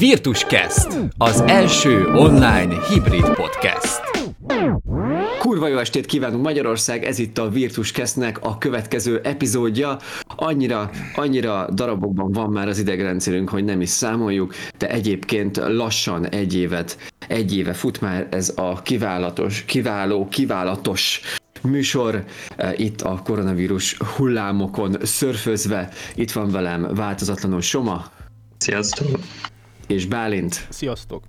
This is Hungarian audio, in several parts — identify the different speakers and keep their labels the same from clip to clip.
Speaker 1: Virtuscast, az első online hibrid podcast. Kurva jó estét kívánunk Magyarország, ez itt a Virtuscastnek a következő epizódja. Annyira, annyira darabokban van már az idegrendszerünk, hogy nem is számoljuk, de egyébként lassan egy évet, egy éve fut már ez a kiválatos, kiváló, kiválatos műsor eh, itt a koronavírus hullámokon szörfözve. Itt van velem változatlanul Soma.
Speaker 2: Sziasztok!
Speaker 1: És Bálint.
Speaker 3: Sziasztok!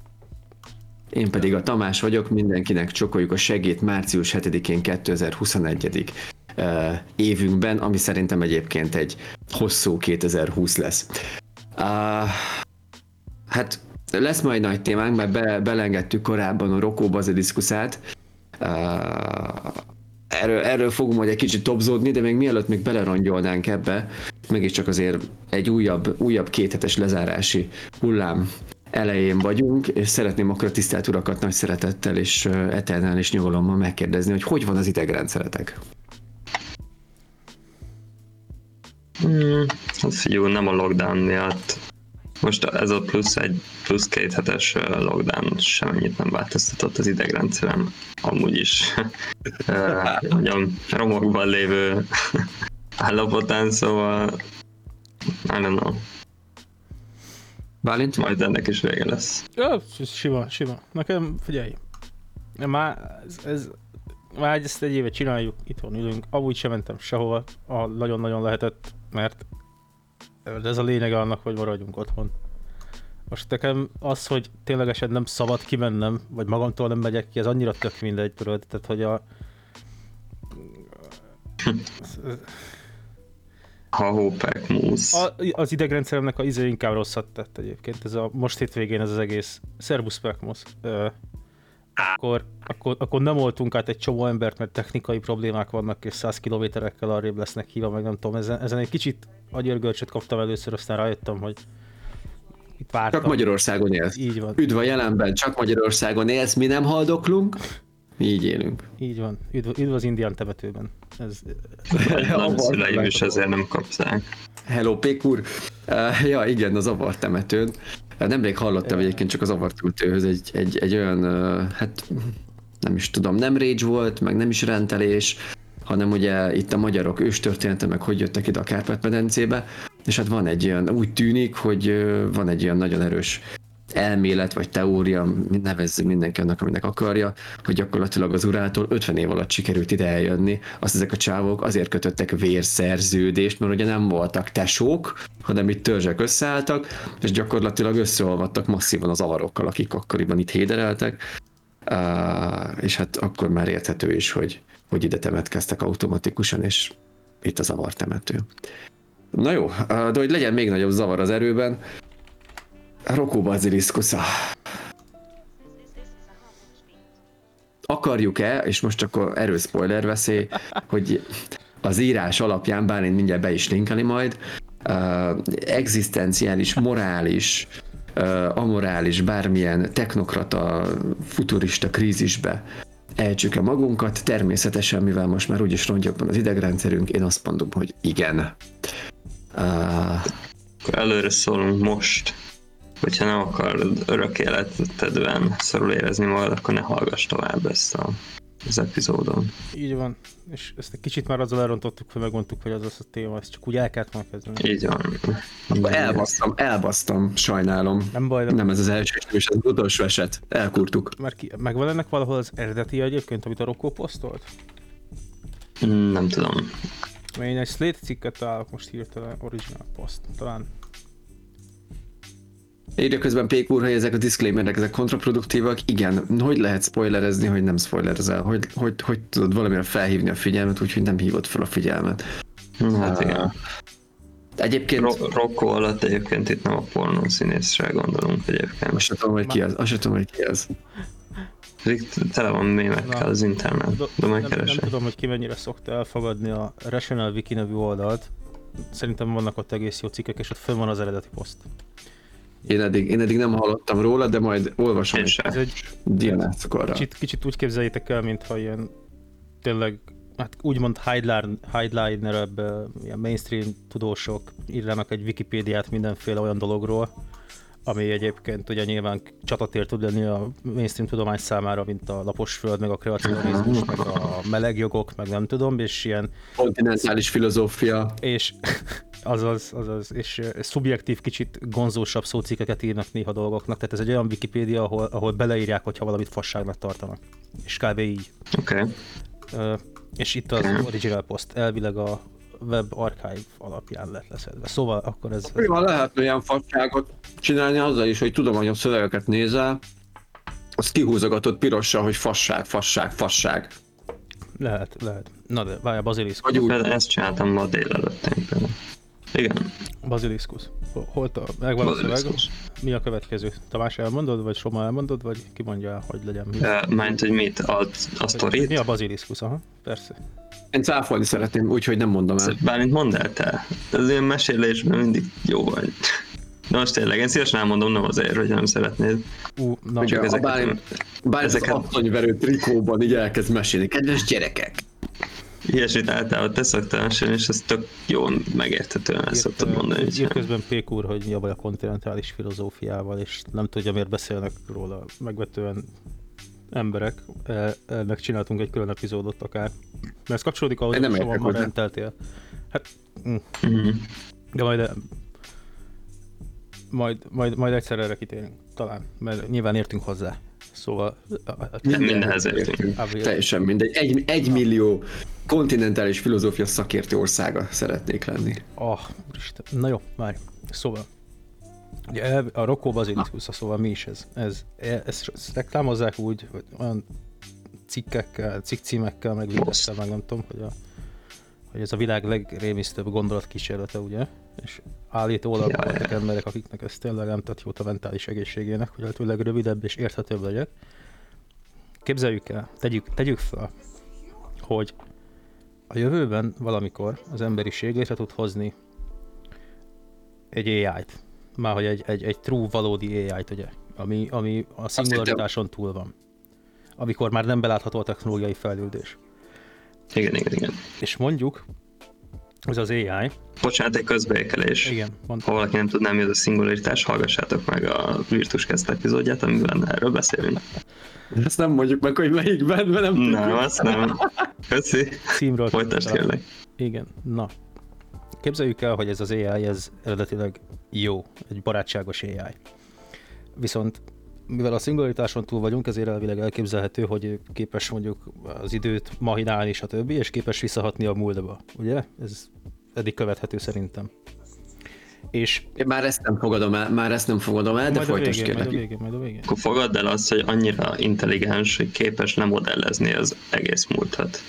Speaker 1: Én pedig a Tamás vagyok, mindenkinek csokoljuk a segít március 7-én 2021 uh, évünkben, ami szerintem egyébként egy hosszú 2020 lesz. Uh, hát lesz majd nagy témánk, mert be, belengedtük korábban a Rokó Baziliszkuszát. Uh, erről, erről fogunk majd egy kicsit topzódni, de még mielőtt még belerongyolnánk ebbe, mégiscsak azért egy újabb, újabb kéthetes lezárási hullám elején vagyunk, és szeretném akkor a tisztelt urakat nagy szeretettel és eternális nyugalommal megkérdezni, hogy hogy van az idegrendszeretek?
Speaker 2: Hmm, hát figyelj, nem a lockdown miatt. Most ez a plusz egy, plusz két hetes lockdown semmit nem változtatott az idegrendszerem. Amúgy is nagyon romokban lévő állapotán, szóval I don't know.
Speaker 1: Bálint?
Speaker 2: Majd ennek is vége lesz.
Speaker 3: Ja, sima, sima. Nekem, figyelj, már ez, ez már ezt egy éve csináljuk, itthon ülünk, amúgy sem mentem sehova, a nagyon-nagyon lehetett, mert ez a lényeg annak, hogy maradjunk otthon. Most nekem az, hogy ténylegesen nem szabad kimennem, vagy magamtól nem megyek ki, ez annyira tök mindegy, tudod, tehát hogy a...
Speaker 2: Hahópek, músz.
Speaker 3: A, az idegrendszeremnek a izé inkább rosszat tett egyébként. Ez a most hétvégén ez az egész Szerbusz Pekmusz. Akkor, akkor, akkor nem voltunk át egy csomó embert, mert technikai problémák vannak, és 100 kilométerekkel arrébb lesznek híva, meg nem tudom, ezen, ezen egy kicsit agyérgörcsöt kaptam először, aztán rájöttem, hogy itt vártam.
Speaker 1: Csak Magyarországon élsz.
Speaker 3: Így van.
Speaker 1: Üdv a jelenben, csak Magyarországon élsz, mi nem haldoklunk, így élünk.
Speaker 3: Így van. Üdv, üdv az indián temetőben. Ez,
Speaker 2: nem szüleim is ezért nem kapszák.
Speaker 1: Hello, Pékur. Uh, ja, igen, az avar temetőn. Nemrég hallottam egyébként csak az avar temetőhöz egy, egy, egy olyan, uh, hát nem is tudom, nem rage volt, meg nem is rendelés, hanem ugye itt a magyarok őstörténete, meg hogy jöttek ide a Kárpát-medencébe, és hát van egy olyan, úgy tűnik, hogy van egy olyan nagyon erős elmélet vagy teória, nevezzük mindenki annak, aminek akarja, hogy gyakorlatilag az urától 50 év alatt sikerült ide eljönni. Azt ezek a csávok azért kötöttek vérszerződést, mert ugye nem voltak tesók, hanem itt törzsek összeálltak, és gyakorlatilag összeolvadtak masszívan az avarokkal, akik akkoriban itt hédereltek. Uh, és hát akkor már érthető is, hogy, hogy ide temetkeztek automatikusan, és itt az avartemető. Na jó, de hogy legyen még nagyobb zavar az erőben, Rokó Baziliszkusza. Akarjuk-e, és most akkor erős spoiler veszély, hogy az írás alapján, bár én mindjárt be is linkeli majd, uh, egzisztenciális, morális, uh, amorális, bármilyen technokrata, futurista krízisbe eltsük-e magunkat, természetesen, mivel most már úgyis rongyokban az idegrendszerünk, én azt mondom, hogy igen.
Speaker 2: Uh, előre szólunk most hogyha nem akarod örök életedben szorul érezni magad, akkor ne hallgass tovább ezt a, az epizódon.
Speaker 3: Így van. És ezt egy kicsit már azzal elrontottuk, hogy megmondtuk, hogy az az a téma, ezt csak úgy el kellett már kezdeni.
Speaker 2: Így van.
Speaker 1: Akkor elbasztam, elbasztam, sajnálom.
Speaker 3: Nem baj. Nem,
Speaker 1: nem ez az első, és ez az utolsó eset. Elkurtuk.
Speaker 3: Mert ki, megvan ennek valahol az eredeti egyébként, amit a Rokko posztolt?
Speaker 2: Nem tudom.
Speaker 3: Én egy Slate cikket találok most hirtelen, original post. Talán
Speaker 1: Írja közben Pék úr, hogy ezek a disclaimerek, ezek kontraproduktívak. Igen, hogy lehet spoilerezni, hogy nem spoilerezel? Hogy, hogy, hogy tudod valamire felhívni a figyelmet, úgyhogy nem hívod fel a figyelmet?
Speaker 2: Hát igen.
Speaker 1: Egyébként...
Speaker 2: Ro- Rocco alatt egyébként itt nem a pornó színészre gondolunk egyébként.
Speaker 1: Azt sem tudom, hogy ki az. Azt sem tudom, hogy ki az.
Speaker 2: Tele van mémekkel az internet, de
Speaker 3: megkeresem. Nem, nem tudom, hogy ki mennyire szokta elfogadni a Rational Wiki nevű oldalt. Szerintem vannak ott egész jó cikkek, és ott fönn van az eredeti poszt.
Speaker 1: Én eddig, én eddig nem hallottam róla, de majd olvasom is.
Speaker 3: Ez egy Kicsit, kicsit úgy képzeljétek el, mintha ilyen tényleg hát úgymond hidliner ilyen mainstream tudósok írnának egy Wikipédiát mindenféle olyan dologról, ami egyébként ugye nyilván csatatér tud lenni a mainstream tudomány számára, mint a lapos föld, meg a kreacionizmus, meg a melegjogok, meg nem tudom, és ilyen
Speaker 1: Kontinentális filozófia.
Speaker 3: és azaz, azaz, és szubjektív, kicsit gonzósabb szócikkeket írnak néha dolgoknak, tehát ez egy olyan Wikipédia, ahol, ahol beleírják, hogyha valamit fasságnak tartanak. És kb. így.
Speaker 2: Oké. Okay.
Speaker 3: És itt az original post elvileg a web archive alapján lett leszedve. Szóval akkor ez, ez
Speaker 1: Van lehet olyan fasságot csinálni azzal is, hogy tudományos szövegeket nézel, azt kihúzogatod pirossal, hogy fasság, fasság, fasság.
Speaker 3: lehet, lehet. Na de várj, Basilisk.
Speaker 1: Vagy úgy.
Speaker 2: Ezt csináltam ma délelőtt. Igen,
Speaker 3: Basiliszkusz. Hol a, megvan a szöveg? Mi a következő? Tamás elmondod, vagy Soma elmondod, vagy ki mondja el, hogy legyen mi?
Speaker 2: Uh, Mind, hogy mit? A, a sztorit?
Speaker 3: Mi a Basiliszkusz? Aha, persze.
Speaker 1: Én cáfolni szeretném, úgyhogy nem mondom el.
Speaker 2: Bálint mondd el te. Ez ilyen mesélésben mindig jó vagy. De most tényleg, én szívesen elmondom, nem azért, hogy nem szeretnéd.
Speaker 3: Ú, na,
Speaker 1: Ugye a
Speaker 2: ezeket-
Speaker 1: Bálint az
Speaker 2: ezeket-
Speaker 1: asszonyverő trikóban így elkezd mesélni. Kedves gyerekek!
Speaker 2: Ilyesmit általában te szoktál mesélni, és ez tök jól megérthetően el szoktad mondani. Úgyhogy-
Speaker 3: közben Pék úr, hogy mi a baj a kontinentális filozófiával, és nem tudja, miért beszélnek róla megvetően emberek. E- Ennek csináltunk egy külön epizódot akár. Mert ez kapcsolódik ahhoz,
Speaker 1: nem
Speaker 3: hogy ma
Speaker 1: hozzá.
Speaker 3: rendeltél. Hát, mm,
Speaker 2: Mhm.
Speaker 3: de majd, majd, majd, majd egyszer erre kitérünk, talán, mert nyilván értünk hozzá. Szóval,
Speaker 2: Mindenhez értünk.
Speaker 1: Teljesen mindegy. Egy, egy millió kontinentális filozófia szakértő országa szeretnék lenni.
Speaker 3: Ah, úristen. Na jó, várj. Szóval, ugye a Rocco Basiliscus, szóval mi is ez? Ez, e- ezt, ezt reklámozzák úgy, hogy olyan cikkekkel, cikkcímekkel, meg videókkal, meg nem tudom, hogy, a, hogy ez a világ legrémisztőbb gondolatkísérlete, ugye? És állító oldalon
Speaker 2: Jaj.
Speaker 3: voltak emberek, akiknek ez tényleg nem tett jót a mentális egészségének, hogy lehetőleg rövidebb és érthetőbb legyen. Képzeljük el, tegyük, tegyük fel, hogy a jövőben valamikor az emberiség létre tud hozni egy AI-t. Már hogy egy, egy, egy true, valódi AI-t, ugye? Ami, ami a szingularitáson túl van. Amikor már nem belátható a technológiai fejlődés.
Speaker 2: Igen, igen, igen.
Speaker 3: És mondjuk, ez az AI,
Speaker 2: Bocsánat, egy közbeékelés.
Speaker 3: igen, mond,
Speaker 2: Ha valaki nem tudná, mi az a szingularitás, hallgassátok meg a Virtus Cast epizódját, amiben erről beszélünk.
Speaker 1: Ezt nem mondjuk meg, hogy melyikben, mert nem
Speaker 2: Nem,
Speaker 1: tudjuk.
Speaker 2: azt nem. Köszi.
Speaker 3: címről
Speaker 2: Folytasd kérlek.
Speaker 3: Igen, na. Képzeljük el, hogy ez az AI, ez eredetileg jó, egy barátságos AI. Viszont mivel a szingularitáson túl vagyunk, ezért elvileg elképzelhető, hogy képes mondjuk az időt mahinálni, stb. és képes visszahatni a múltba. Ugye? Ez eddig követhető szerintem. És
Speaker 1: Én már ezt nem fogadom el, már ezt nem fogadom el, de
Speaker 3: majd
Speaker 1: folytasd
Speaker 3: végén, majd a
Speaker 1: kérlek.
Speaker 3: végén, majd a végén.
Speaker 2: Akkor fogadd el azt, hogy annyira intelligens, hogy képes nem modellezni az egész múltat.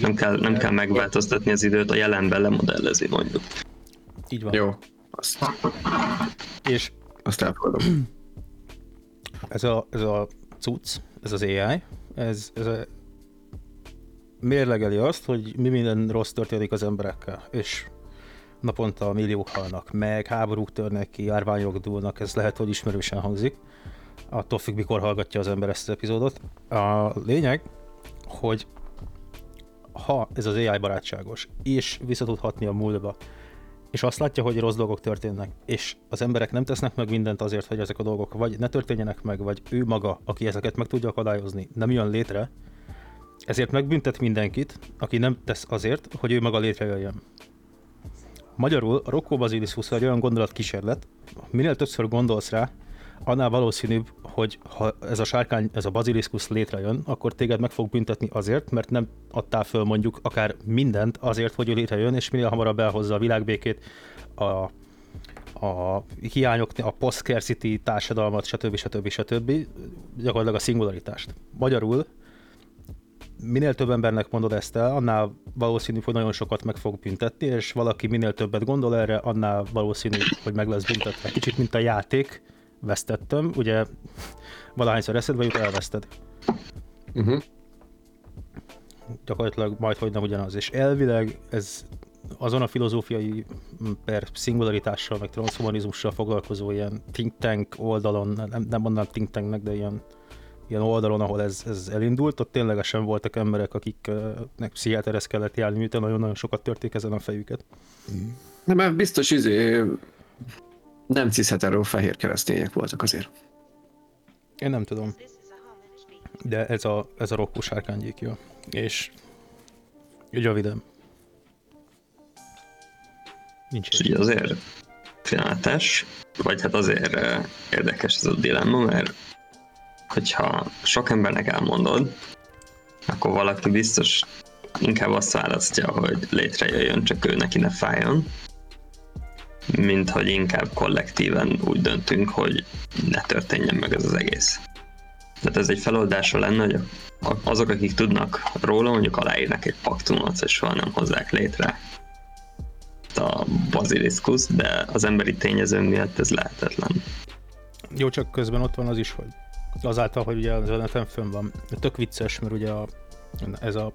Speaker 2: Nem kell, nem kell megváltoztatni az időt, a jelenben lemodellezi mondjuk.
Speaker 3: Így van.
Speaker 1: Jó, azt,
Speaker 3: És
Speaker 1: azt elfogadom.
Speaker 3: ez a, ez a cucc, ez az AI, ez, ez a, mérlegeli azt, hogy mi minden rossz történik az emberekkel, és naponta milliók halnak meg, háborúk törnek ki, járványok dúlnak, ez lehet, hogy ismerősen hangzik, attól függ, mikor hallgatja az ember ezt az epizódot. A lényeg, hogy ha ez az AI barátságos, és vissza tud hatni a múltba, és azt látja, hogy rossz dolgok történnek, és az emberek nem tesznek meg mindent azért, hogy ezek a dolgok vagy ne történjenek meg, vagy ő maga, aki ezeket meg tudja akadályozni, nem jön létre, ezért megbüntet mindenkit, aki nem tesz azért, hogy ő maga létrejöjjön. Magyarul a Rocco Basiliscus egy olyan gondolatkísérlet, minél többször gondolsz rá, annál valószínűbb, hogy ha ez a sárkány, ez a Basiliscus létrejön, akkor téged meg fog büntetni azért, mert nem adtál föl mondjuk akár mindent azért, hogy ő létrejön, és minél hamarabb elhozza a világbékét, a, a hiányok, a post-scarcity társadalmat, stb. stb. stb. gyakorlatilag a szingularitást. Magyarul minél több embernek mondod ezt el, annál valószínűbb, hogy nagyon sokat meg fog büntetni, és valaki minél többet gondol erre, annál valószínűbb, hogy meg lesz büntetve. Kicsit, mint a játék, vesztettem, ugye valahányszor eszedbe jut, elveszted.
Speaker 1: Uh-huh.
Speaker 3: Gyakorlatilag majd, hogy nem ugyanaz. És elvileg ez azon a filozófiai per szingularitással, meg transhumanizmussal foglalkozó ilyen think tank oldalon, nem, nem mondanám think tanknek, de ilyen, ilyen oldalon, ahol ez, ez elindult, ott ténylegesen voltak emberek, akiknek pszichiáterhez kellett járni, miután nagyon-nagyon sokat törték ezen a fejüket.
Speaker 1: Nem, mert biztos izé, nem cishetero fehér keresztények voltak azért.
Speaker 3: Én nem tudom. De ez a, ez a rokkó sárkánygyékja. És röviden. Nincs
Speaker 2: És ugye azért félelmetes, vagy hát azért eh, érdekes ez a dilemma, mert hogyha sok embernek elmondod, akkor valaki biztos inkább azt választja, hogy létrejöjjön, csak ő neki ne fájjon, mint hogy inkább kollektíven úgy döntünk, hogy ne történjen meg ez az egész. Tehát ez egy feloldása lenne, hogy azok, akik tudnak róla, mondjuk aláírnak egy paktumot, és soha nem hozzák létre a baziliszkusz, de az emberi tényező miatt ez lehetetlen.
Speaker 3: Jó, csak közben ott van az is, hogy azáltal, hogy ugye az neten fönn van, tök vicces, mert ugye a, ez, a,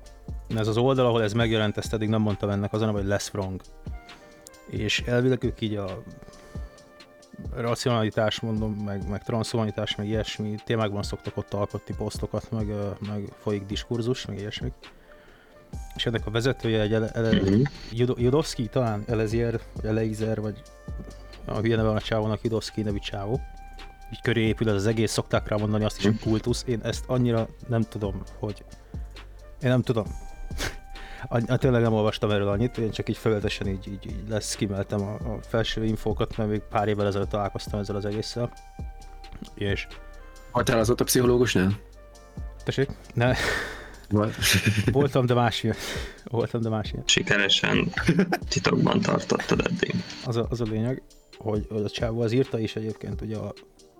Speaker 3: ez az oldal, ahol ez megjelent, ezt eddig nem mondtam ennek, az a hogy Less Wrong. És elvileg ők így a racionalitás, mondom, meg, meg transhumanitás, meg ilyesmi témákban szoktak ott alkotni posztokat, meg, meg folyik diskurzus, meg ilyesmik. És ennek a vezetője egy ele, ele,
Speaker 2: Mhm.
Speaker 3: Judo- Judowski talán, Elezier, vagy Eleizer, vagy a hülye neve van a csávónak, Judowski nevű csávó. Így köré épül ez az egész, szokták rá mondani azt is, hogy kultusz. Én ezt annyira nem tudom, hogy... Én nem tudom. Hát tényleg nem olvastam erről annyit, én csak így felületesen így, így, így lesz kimeltem a, a felső infókat, mert még pár évvel ezelőtt találkoztam ezzel az egésszel. És...
Speaker 1: Voltál azóta pszichológusnál?
Speaker 3: Tessék? Ne,
Speaker 1: Volt.
Speaker 3: voltam, de más ilyen. Voltam, de más ilyen.
Speaker 2: Sikeresen titokban tartottad eddig.
Speaker 3: az a, az a lényeg, hogy, hogy a csávó az írta is egyébként ugye a,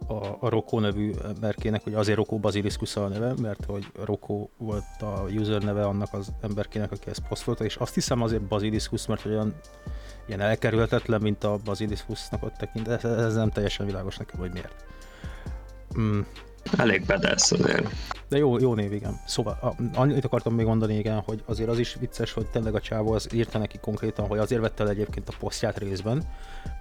Speaker 3: a, a Rokó nevű emberkének, hogy azért Rokó Basiliszkusz a neve, mert hogy Rokó volt a user neve annak az emberkének, aki ezt posztolta, és azt hiszem azért Basiliszkusz, mert olyan ilyen elkerülhetetlen, mint a Basiliszkusznak ott tekint, ez, ez nem teljesen világos nekem, hogy miért. Mm,
Speaker 2: Elég bedesz azért.
Speaker 3: de jó, jó név, igen. Szóval a, annyit akartam még mondani, igen, hogy azért az is vicces, hogy tényleg a csávó az írta neki konkrétan, hogy azért vette el egyébként a posztját részben,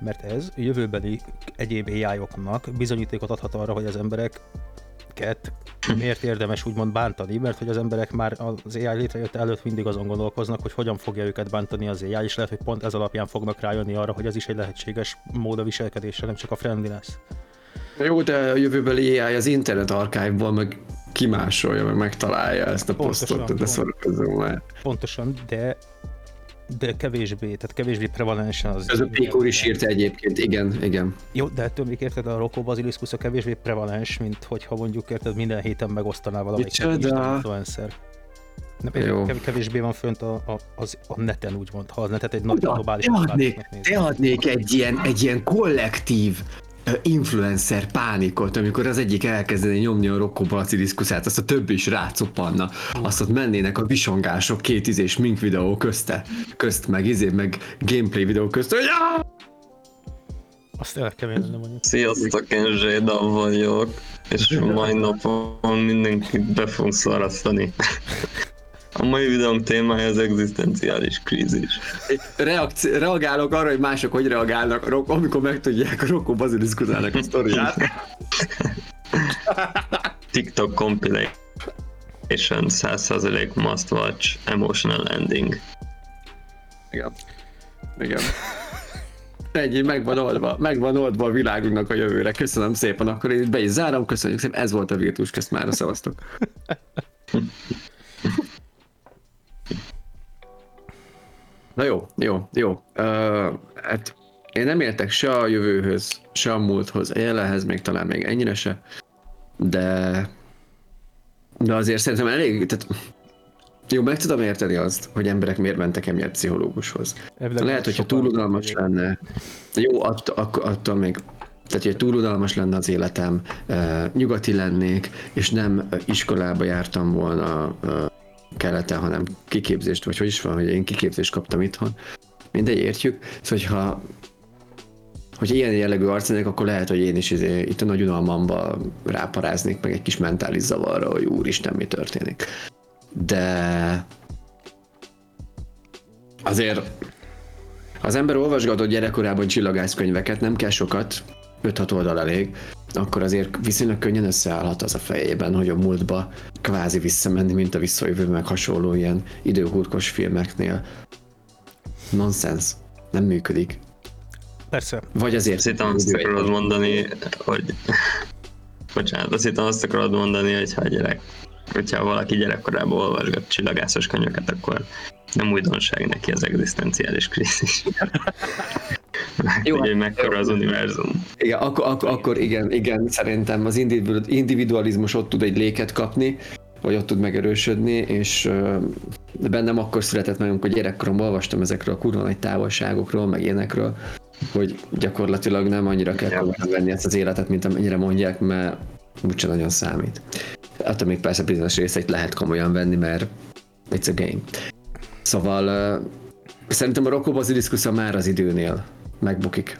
Speaker 3: mert ez jövőbeli egyéb AI-oknak bizonyítékot adhat arra, hogy az embereket miért érdemes úgymond bántani, mert hogy az emberek már az AI létrejött előtt mindig azon gondolkoznak, hogy hogyan fogja őket bántani az AI, és lehet, hogy pont ez alapján fognak rájönni arra, hogy ez is egy lehetséges mód a viselkedésre, nem csak a friendliness.
Speaker 1: Jó, de a jövőbeli AI az internet archive-ból meg kimásolja, meg megtalálja ezt a
Speaker 3: Pontosan,
Speaker 1: posztot, de szórakozom már.
Speaker 3: Pontosan, de de kevésbé, tehát kevésbé prevalensen az...
Speaker 1: Ez a Pékor is írta egyébként, igen, igen.
Speaker 3: Jó, de ettől még érted, a Rocco Basiliszkusz a kevésbé prevalens, mint hogyha mondjuk érted, minden héten megosztaná valamelyik
Speaker 1: Micsoda?
Speaker 3: Isten influencer. Nem,
Speaker 1: Jó.
Speaker 3: kev- kevésbé van fönt a, a, az, a neten, úgymond, ha az netet egy nagy globális
Speaker 1: te adnék, te adnék egy ilyen, egy ilyen kollektív influencer pánikot, amikor az egyik elkezdeni nyomni a Rocco Basiliszkuszát, azt a többi is rácuppanna, azt ott mennének a visongások két izés mink videó közte, közt meg izé, meg gameplay videó közt, hogy "Áh!"
Speaker 3: Azt el lenne mondjuk.
Speaker 2: Sziasztok, én Zséda vagyok, és mai napon mindenkit be fogunk szarasztani. A mai videóm témája az egzisztenciális krízis.
Speaker 1: Reakci- reagálok arra, hogy mások hogy reagálnak, a Rock- amikor megtudják a Rocco Basiliszkuszának a sztoriát.
Speaker 2: TikTok compilation 100% must watch emotional ending.
Speaker 1: Igen. Igen. Ennyi, meg van oldva, meg van oldva a világunknak a jövőre. Köszönöm szépen, akkor én be is zárom, köszönjük szépen, ez volt a Virtus Quest, már szavaztok. Na jó, jó, jó. Uh, hát én nem értek se a jövőhöz, se a múlthoz, a jelenhez még talán még ennyire se, de de azért szerintem elég, tehát jó, meg tudom érteni azt, hogy emberek miért mentek emiatt pszichológushoz.
Speaker 3: Elvileg
Speaker 1: Lehet, hogyha
Speaker 3: sokan-
Speaker 1: túl unalmas lenne. Jó, att, attól még tehát, hogy túl unalmas lenne az életem, nyugati lennék, és nem iskolába jártam volna keleten, hanem kiképzést, vagy hogy is van, hogy én kiképzést kaptam itthon. Mindegy, értjük. Szóval, hogyha hogy ilyen jellegű arc lennék, akkor lehet, hogy én is izé, itt a nagy unalmamba ráparáznék meg egy kis mentális zavarra, hogy úristen, mi történik. De azért az ember olvasgatott gyerekkorában csillagászkönyveket, nem kell sokat, 5-6 oldal elég, akkor azért viszonylag könnyen összeállhat az a fejében, hogy a múltba kvázi visszamenni, mint a visszajövő, meg hasonló ilyen időhurkos filmeknél. Nonsense. Nem működik.
Speaker 3: Persze.
Speaker 1: Vagy azért.
Speaker 2: Azt hittem azt akarod mondani, hogy... Bocsánat, azt hittem azt akarod mondani, hogy ha a gyerek, hogyha valaki gyerekkorában olvasgat csillagászos könyveket, akkor nem újdonság neki az egzisztenciális krízis.
Speaker 1: Jó,
Speaker 2: Jó, hogy
Speaker 1: hát-
Speaker 2: mekkora az univerzum.
Speaker 1: Igen, akkor, akkor, akkor igen, igen, szerintem az individu- individualizmus ott tud egy léket kapni, vagy ott tud megerősödni, és de bennem akkor született meg, amikor gyerekkoromban olvastam ezekről a kurva nagy távolságokról, meg ilyenekről, hogy gyakorlatilag nem annyira kell komolyan venni ezt az életet, mint amennyire mondják, mert úgyse nagyon számít. Attól még persze bizonyos részeit lehet komolyan venni, mert it's a game. Szóval ö, szerintem a Rocco Basiliscus már az időnél megbukik.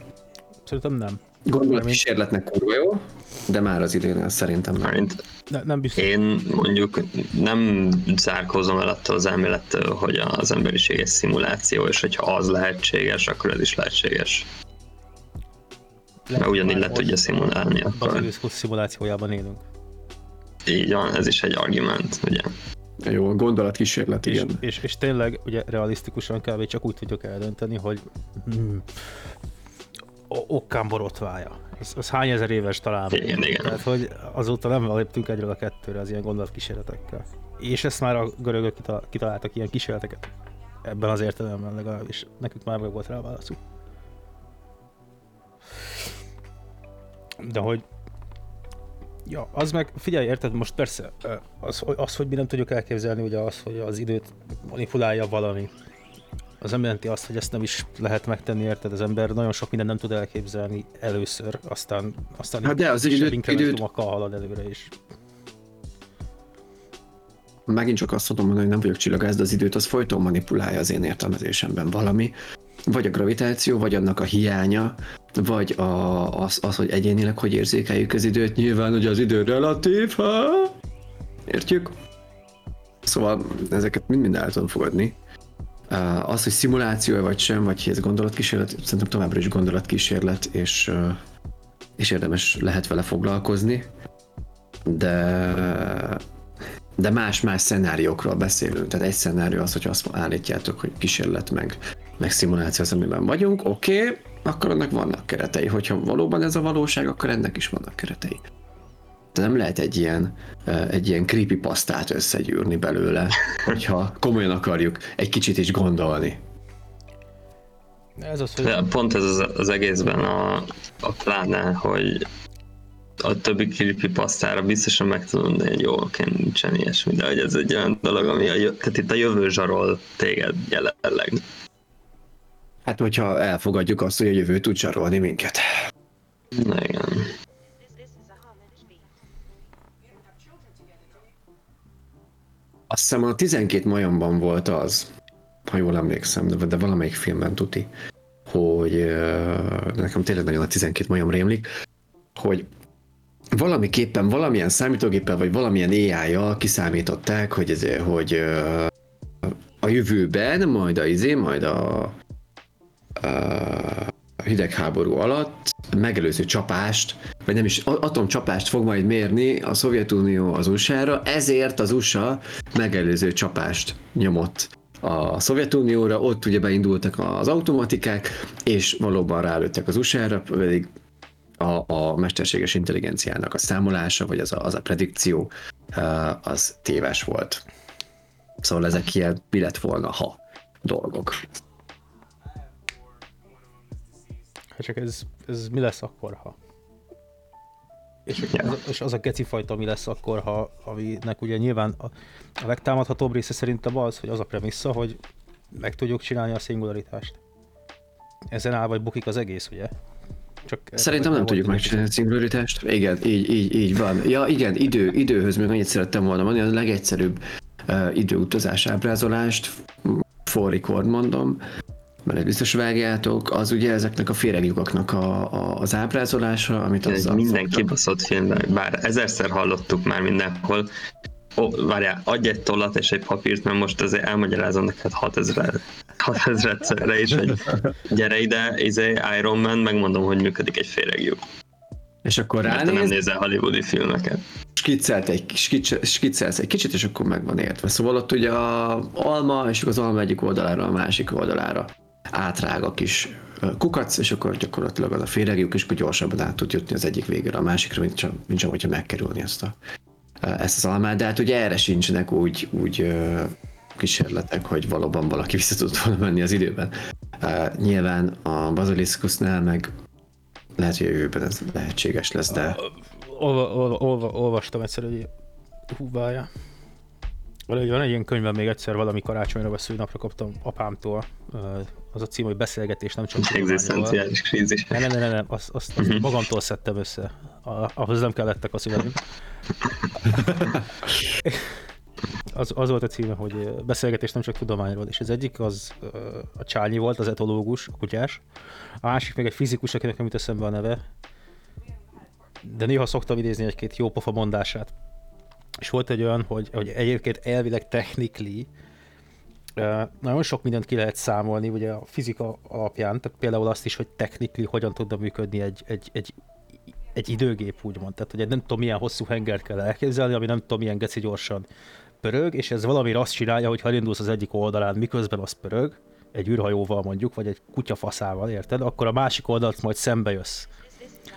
Speaker 3: Szerintem nem.
Speaker 1: Gondolatkísérletnek kurva jó, de már az időnél szerintem nem.
Speaker 2: Mint
Speaker 3: Ne, nem biztos.
Speaker 2: én mondjuk nem zárkózom el attól az elmélettől, hogy az emberiség egy szimuláció, és hogyha az lehetséges, akkor ez is lehetséges. Mert ugyanígy le tudja szimulálni,
Speaker 3: Basiliszkusz szimulációjában élünk.
Speaker 2: így van, ez is egy argument, ugye?
Speaker 1: Jó, a gondolatkísérlet,
Speaker 3: És,
Speaker 1: igen.
Speaker 3: és, és tényleg, ugye realisztikusan kb. csak úgy tudjuk eldönteni, hogy hmm, okkán borotvája. Az, az hány ezer éves talán.
Speaker 2: Igen, igen.
Speaker 3: Tehát, hogy azóta nem léptünk egyről a kettőre az ilyen gondolatkísérletekkel. És ezt már a görögök kital- kitaláltak ilyen kísérleteket. Ebben az értelemben legalábbis. Nekünk már meg volt rá a válaszuk. De hogy Ja, az meg, figyelj, érted, most persze, az, hogy- az, hogy mi nem tudjuk elképzelni, ugye az, hogy az időt manipulálja valami, az nem jelenti azt, hogy ezt nem is lehet megtenni, érted? Az ember nagyon sok mindent nem tud elképzelni először, aztán, aztán
Speaker 1: Hát de az időt-
Speaker 3: inkrementumokkal halad előre is.
Speaker 1: Megint csak azt tudom mondani, hogy nem vagyok csillagász, de az időt az folyton manipulálja az én értelmezésemben valami. Vagy a gravitáció, vagy annak a hiánya, vagy a, az, az, hogy egyénileg hogy érzékeljük az időt. Nyilván, hogy az idő relatív, ha? Értjük? Szóval ezeket mind-mind el tudom fogadni. Az, hogy szimuláció vagy sem, vagy ez gondolatkísérlet, szerintem továbbra is gondolatkísérlet, és, és érdemes lehet vele foglalkozni, de de más-más szenáriókról beszélünk. Tehát egy szenárió az, hogy azt állítjátok, hogy kísérlet meg, meg szimuláció az, amiben vagyunk, oké, okay, akkor annak vannak keretei. Hogyha valóban ez a valóság, akkor ennek is vannak keretei. De nem lehet egy ilyen, egy ilyen creepypastát összegyűrni belőle, hogyha komolyan akarjuk egy kicsit is gondolni.
Speaker 3: Ez az, hogy
Speaker 2: De pont ez az, az egészben a, a pláne, hogy a többi creepypastára biztosan meg tudom mondani, hogy jó, oké, nincsen ilyesmi, de hogy ez egy olyan dolog, ami a, jö- tehát itt a jövő zsarol téged jelenleg.
Speaker 1: Hát, hogyha elfogadjuk azt, hogy a jövő tud zsarolni minket.
Speaker 2: Na igen.
Speaker 1: Azt hiszem a 12 majomban volt az, ha jól emlékszem, de, de valamelyik filmben tuti, hogy nekem tényleg nagyon a 12 majom rémlik, hogy valamiképpen valamilyen számítógéppel vagy valamilyen AI-jal kiszámították, hogy, ez, hogy a jövőben, majd a izé, majd a hidegháború alatt megelőző csapást, vagy nem is, atomcsapást fog majd mérni a Szovjetunió az USA-ra, ezért az USA megelőző csapást nyomott a Szovjetunióra, ott ugye beindultak az automatikák, és valóban rálőttek az USA-ra, pedig a, a mesterséges intelligenciának a számolása, vagy az a, az a predikció, az téves volt. Szóval ezek ilyen mi volna, ha dolgok.
Speaker 3: Hát csak ez, ez mi lesz akkor, ha? És,
Speaker 2: Ja.
Speaker 3: az, és az a geci fajta mi lesz akkor, ha, aminek ugye nyilván a, a legtámadhatóbb része szerintem az, hogy az a premissza, hogy meg tudjuk csinálni a szingularitást. Ezen áll vagy bukik az egész, ugye? Csak
Speaker 1: Szerintem nem tudjuk megcsinálni a szingularitást. Igen, így, így, így van. Ja, igen, idő, időhöz még annyit szerettem volna mondani, a legegyszerűbb uh, időutazás ábrázolást, for record mondom, mert biztos vágjátok, az ugye ezeknek a féreglyukaknak a, a, az ábrázolása, amit az
Speaker 2: minden kibaszott filmben, bár ezerszer hallottuk már mindenhol. Ó, várjál, adj egy tollat és egy papírt, mert most azért elmagyarázom neked 6000 6000-szerre is, hogy gyere ide, izé, Iron Man, megmondom, hogy működik egy féreglyuk.
Speaker 1: És akkor
Speaker 2: Mert te nem
Speaker 1: ránéz,
Speaker 2: nézel hollywoodi filmeket.
Speaker 1: skiccelt egy, skiccelsz egy kicsit, és akkor meg van értve. Szóval ott ugye a alma, és az alma egyik oldalára a másik oldalára átrág a kis kukac, és akkor gyakorlatilag az a félregjük, és akkor gyorsabban át tud jutni az egyik végére a másikra, mint csak, mint csak hogyha megkerülni ezt, a, ezt az almát, de hát ugye erre sincsenek úgy, úgy kísérletek, hogy valóban valaki vissza tud volna menni az időben. Uh, nyilván a Basiliskusnál meg lehet, hogy a jövőben ez lehetséges lesz, de
Speaker 3: Olva, olva, olva, olvastam egyszer, hogy hú, várjál. Valahogy van egy ilyen könyvem, még egyszer valami karácsonyra vagy szülinapra kaptam apámtól. Ö, Az a cím, hogy beszélgetés nem csak.
Speaker 2: Egzisztenciális krízis.
Speaker 3: Ne, ne, ne, ne, ne, azt, azt, azt magamtól szedtem össze. A, ahhoz nem kellettek a szüleim. Az, az volt a címe, hogy beszélgetés nem csak tudományról, és az egyik az a Csányi volt, az etológus, a kutyás. A másik meg egy fizikus, akinek nem jut eszembe a neve. De néha szoktam idézni egy-két jó pofa mondását. És volt egy olyan, hogy, hogy egyébként elvileg technically ö, nagyon sok mindent ki lehet számolni, ugye a fizika alapján, tehát például azt is, hogy technically hogyan tudna működni egy, egy, egy, egy időgép, úgymond. Tehát, hogy nem tudom, milyen hosszú hengert kell elképzelni, ami nem tudom, milyen geci gyorsan pörög, és ez valami azt csinálja, hogy ha elindulsz az egyik oldalán, miközben az pörög, egy űrhajóval mondjuk, vagy egy kutyafaszával, érted? Akkor a másik oldalt majd szembe jössz.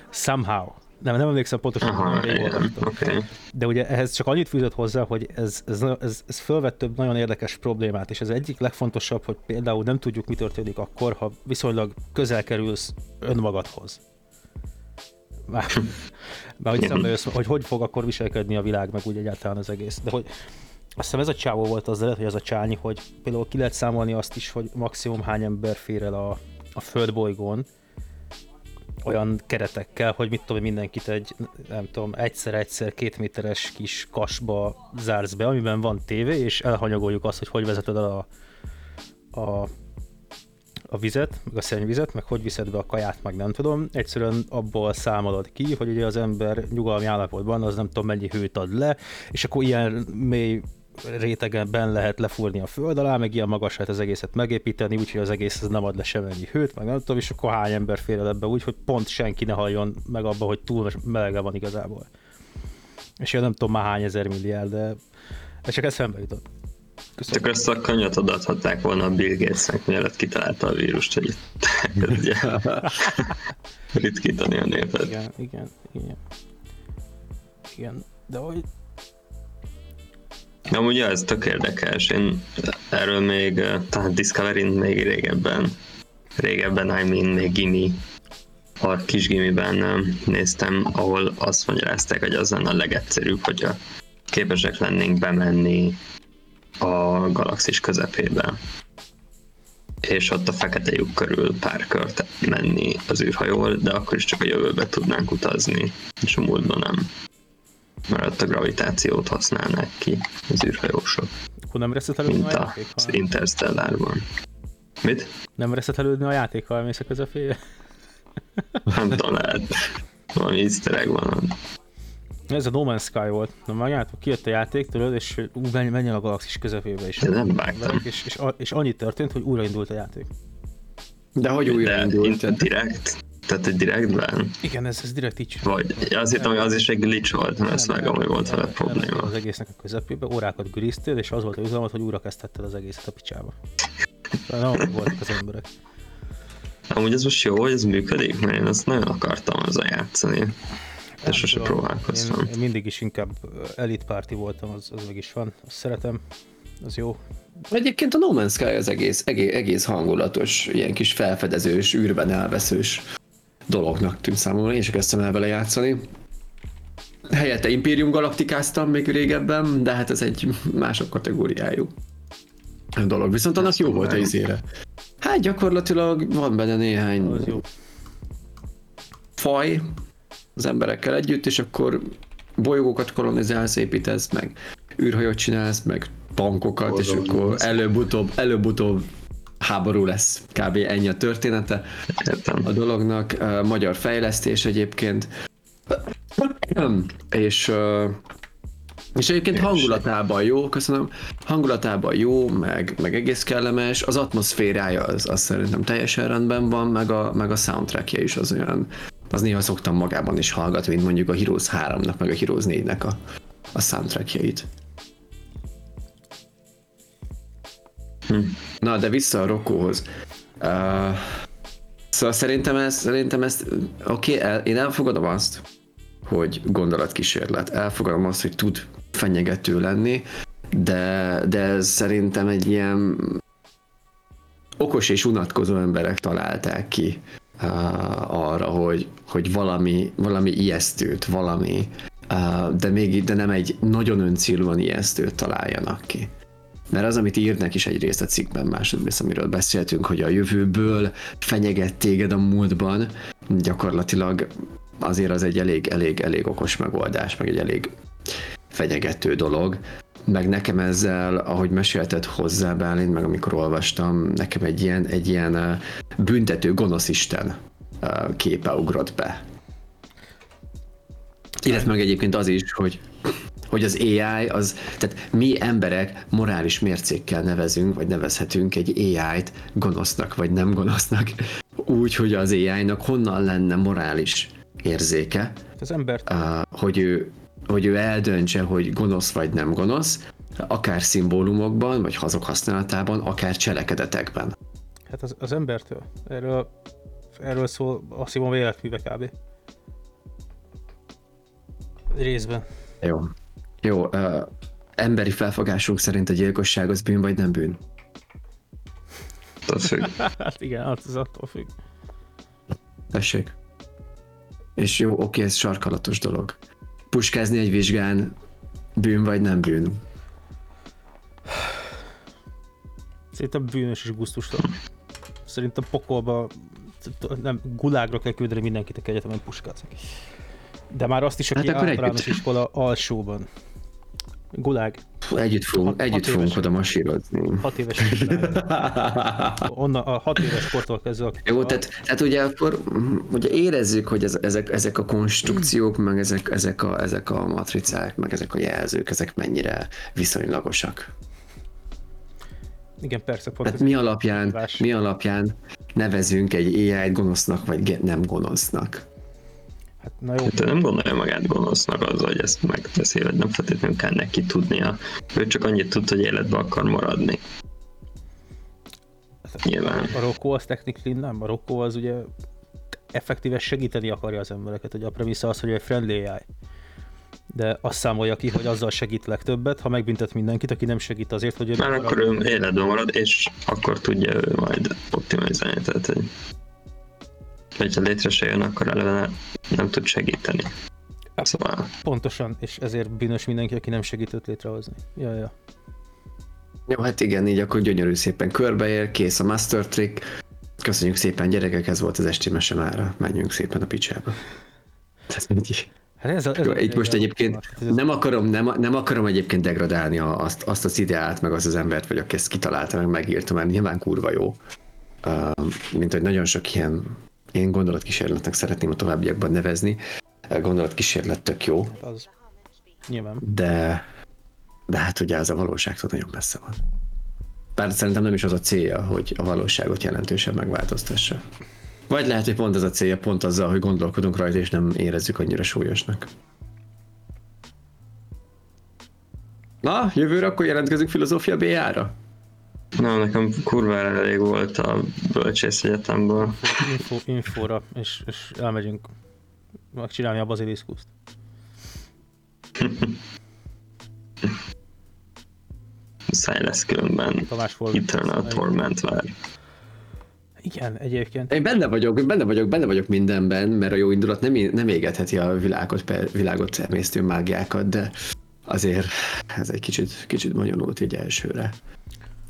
Speaker 3: Somehow. Nem, nem emlékszem pontosan,
Speaker 2: Aha,
Speaker 3: hogy
Speaker 2: oké.
Speaker 3: De ugye ehhez csak annyit fűzött hozzá, hogy ez, ez, ez, ez fölvett több nagyon érdekes problémát, és ez egyik legfontosabb, hogy például nem tudjuk, mi történik akkor, ha viszonylag közel kerülsz önmagadhoz. Már, már hogy szembe jössz, hogy hogy fog akkor viselkedni a világ, meg úgy egyáltalán az egész. De hogy azt hiszem ez a csávó volt az lehet, hogy ez a csányi, hogy például ki lehet számolni azt is, hogy maximum hány ember fér el a, a földbolygón, olyan keretekkel, hogy mit tudom, mindenkit egy, nem tudom, egyszer-egyszer két méteres kis kasba zársz be, amiben van tévé, és elhanyagoljuk azt, hogy hogy vezeted el a, a, a vizet, meg a szennyvizet, meg hogy viszed be a kaját, meg nem tudom. Egyszerűen abból számolod ki, hogy ugye az ember nyugalmi állapotban az nem tudom mennyi hőt ad le, és akkor ilyen mély rétegenben lehet lefúrni a föld alá, meg ilyen magas lehet az egészet megépíteni, úgyhogy az egész az nem ad le semennyi hőt, meg nem tudom, és akkor hány ember fér el ebbe úgy, hogy pont senki ne halljon meg abba, hogy túl melege van igazából. És én nem tudom már hány ezer milliárd, de ez csak eszembe jutott. Köszönöm.
Speaker 2: Csak ezt a kanyat adhatták volna a Bill Gatesnek, mielőtt kitalálta a vírust, hogy ritkítani a népet.
Speaker 3: Igen, igen, igen. Igen, de hogy
Speaker 2: Amúgy ja, ez tök érdekes. Én erről még, eh, talán Discovery-n még régebben, régebben, I mean, még gimi, a kis gimiben eh, néztem, ahol azt magyarázták, hogy az lenne a legegyszerűbb, hogyha képesek lennénk bemenni a galaxis közepébe és ott a fekete lyuk körül pár kört menni az űrhajóval, de akkor is csak a jövőbe tudnánk utazni, és a múltban nem. Mert a gravitációt használnák ki az űrhajósok,
Speaker 3: akkor nem reszetelődni a
Speaker 2: a,
Speaker 3: játék,
Speaker 2: az. Interstellárban. Mit?
Speaker 3: Nem reszetelődni a játék, ha elmész a közepébe?
Speaker 2: Nem tudom, lehet. Valami easter egg van.
Speaker 3: Ez a No Man's Sky volt. Na megjátok, kijött a játék, tudod, és ú, menj, menjen a galaxis közepébe is.
Speaker 2: Én nem vágtam.
Speaker 3: És, és, és, annyi történt, hogy újraindult a játék.
Speaker 1: de hogy újra
Speaker 2: De direkt? Tehát egy direktben?
Speaker 3: Igen, ez, ez direkt így.
Speaker 2: Vagy azt hittem, hogy az is egy glitch volt, mert ezt vágom, hogy volt vele probléma.
Speaker 3: Az egésznek a közepébe, órákat güriztél, és az volt a üzenet, hogy újra kezdhetted az egészet a picsába. Nem voltak az emberek.
Speaker 2: Amúgy ez most jó, hogy ez működik, mert én azt nagyon akartam azzal játszani. De sose próbálkoztam.
Speaker 3: Én, én, mindig is inkább Elite Party voltam, az, az meg is van. Azt szeretem, az jó.
Speaker 1: Egyébként a No Man's Sky az egész, egész, egész hangulatos, ilyen kis felfedezős, űrben elveszős dolognak tűnt számomra, én is kezdtem el vele játszani. Helyette Imperium galaktikáztam még régebben, de hát ez egy mások kategóriájú dolog. Viszont annak jó volt a izére. Hát gyakorlatilag van benne néhány faj az emberekkel együtt, és akkor bolygókat kolonizálsz, építesz, meg űrhajót csinálsz, meg tankokat, és
Speaker 2: Boldog
Speaker 1: akkor
Speaker 2: lesz.
Speaker 1: előbb-utóbb, előbb-utóbb háború lesz. Kb. ennyi a története
Speaker 2: Értem.
Speaker 1: a dolognak. Uh, magyar fejlesztés egyébként. és uh, és egyébként hangulatában jó, köszönöm, hangulatában jó, meg, meg egész kellemes, az atmoszférája az, az szerintem teljesen rendben van, meg a, meg a soundtrackje is az olyan, az néha szoktam magában is hallgatni, mint mondjuk a Heroes 3-nak, meg a Heroes 4-nek a, a soundtrackjeit.
Speaker 2: Hm.
Speaker 1: Na, de vissza a Rokóhoz. Uh, szóval szerintem ez, szerintem ezt, oké, okay, el, én elfogadom azt, hogy gondolatkísérlet. Elfogadom azt, hogy tud fenyegető lenni, de, de ez szerintem egy ilyen okos és unatkozó emberek találták ki uh, arra, hogy, hogy valami, valami ijesztőt, valami, uh, de még de nem egy nagyon öncélúan ijesztőt találjanak ki. Mert az, amit írnak is egyrészt a cikkben, másodrészt, amiről beszéltünk, hogy a jövőből fenyeget téged a múltban, gyakorlatilag azért az egy elég, elég, elég okos megoldás, meg egy elég fenyegető dolog. Meg nekem ezzel, ahogy mesélted hozzá, Bálint, meg amikor olvastam, nekem egy ilyen, egy ilyen büntető gonosz isten uh, képe ugrott be. Illetve meg egyébként az is, hogy hogy az AI, az, tehát mi emberek morális mércékkel nevezünk, vagy nevezhetünk egy AI-t gonosznak, vagy nem gonosznak, úgy, hogy az AI-nak honnan lenne morális érzéke,
Speaker 3: Az embert
Speaker 1: uh, hogy ő, hogy ő eldöntse, hogy gonosz vagy nem gonosz, akár szimbólumokban, vagy azok használatában, akár cselekedetekben.
Speaker 3: Hát az, az embertől. Erről, erről szól a Simon életműve kb. Részben.
Speaker 1: Jó. Jó, uh, emberi felfogásunk szerint a gyilkosság az bűn vagy nem bűn?
Speaker 2: Függ.
Speaker 3: Hát igen, az, az attól függ.
Speaker 1: Tessék. És jó, oké, ez sarkalatos dolog. Puskázni egy vizsgán bűn vagy nem bűn?
Speaker 3: Szerintem bűnös és gusztustalan. Szerintem pokolba, nem, gulágra kell küldeni mindenkit, aki egyetemen puskázik. De már azt is, aki
Speaker 1: Hát
Speaker 3: hát
Speaker 1: akkor
Speaker 3: általános
Speaker 1: együtt.
Speaker 3: iskola alsóban. Gulág,
Speaker 1: Együtt fogunk,
Speaker 3: Hat-
Speaker 1: együtt
Speaker 3: hat
Speaker 1: fogunk oda masírozni.
Speaker 3: 6 éves. Onnan a 6 éves kortól kezdve
Speaker 1: Jó, tehát, tehát ugye akkor mm, ugye érezzük, hogy ez, ezek, ezek a konstrukciók, meg ezek, ezek, a, ezek a matricák, meg ezek a jelzők, ezek mennyire viszonylagosak.
Speaker 3: Igen, persze, pont
Speaker 1: Tehát
Speaker 3: ez
Speaker 1: mi alapján, mi alapján nevezünk egy AI-t gonosznak, vagy nem gonosznak?
Speaker 3: Hát, na jó,
Speaker 2: De nem gondolja magát gonosznak az, hogy ezt megteszi, vagy nem feltétlenül kell neki tudnia. Ő csak annyit tud, hogy életbe akar maradni. Nyilván.
Speaker 3: a Rocco az technically nem, a Rocco az ugye effektíve segíteni akarja az embereket, hogy a premissza az, hogy egy friendly AI. De azt számolja ki, hogy azzal segít legtöbbet, ha megbüntet mindenkit, aki nem segít azért, hogy ő
Speaker 2: Már akkor ő életben marad, és akkor tudja ő majd optimalizálni. Tehát, hogy hogyha létre se jön, akkor eleve nem tud segíteni. Szóval
Speaker 3: Pontosan, és ezért bűnös mindenki, aki nem segített létrehozni. Ja, ja.
Speaker 1: Jó, hát igen, így akkor gyönyörű szépen körbeér, kész a master trick. Köszönjük szépen gyerekek, ez volt az esti mese mára. Menjünk szépen a picsába. Tehát így,
Speaker 3: Hát ez a, ez
Speaker 1: jó, így most egyébként nem akarom, nem, nem akarom egyébként degradálni azt, azt az ideát, meg azt az embert, vagy aki ezt kitalálta, meg megírta, mert nyilván kurva jó. Uh, mint hogy nagyon sok ilyen én gondolatkísérletnek szeretném a továbbiakban nevezni. Gondolatkísérlet tök jó,
Speaker 3: Az. Nyilván.
Speaker 1: de, de hát ugye ez a valóságtól nagyon messze van. Bár szerintem nem is az a célja, hogy a valóságot jelentősen megváltoztassa. Vagy lehet, hogy pont ez a célja, pont azzal, hogy gondolkodunk rajta, és nem érezzük annyira súlyosnak. Na, jövőre akkor jelentkezünk filozófia BA-ra?
Speaker 2: Na, nekem kurvára elég volt a bölcsész egyetemből.
Speaker 3: Info, infóra, és, és elmegyünk megcsinálni a baziliszkuszt.
Speaker 2: Muszáj lesz különben. Eternal Torment vár.
Speaker 3: Igen, egyébként.
Speaker 1: Én benne vagyok, benne vagyok, benne vagyok mindenben, mert a jó indulat nem, nem égetheti a világot, per, világot emésztő mágiákat, de azért ez egy kicsit, kicsit bonyolult így elsőre.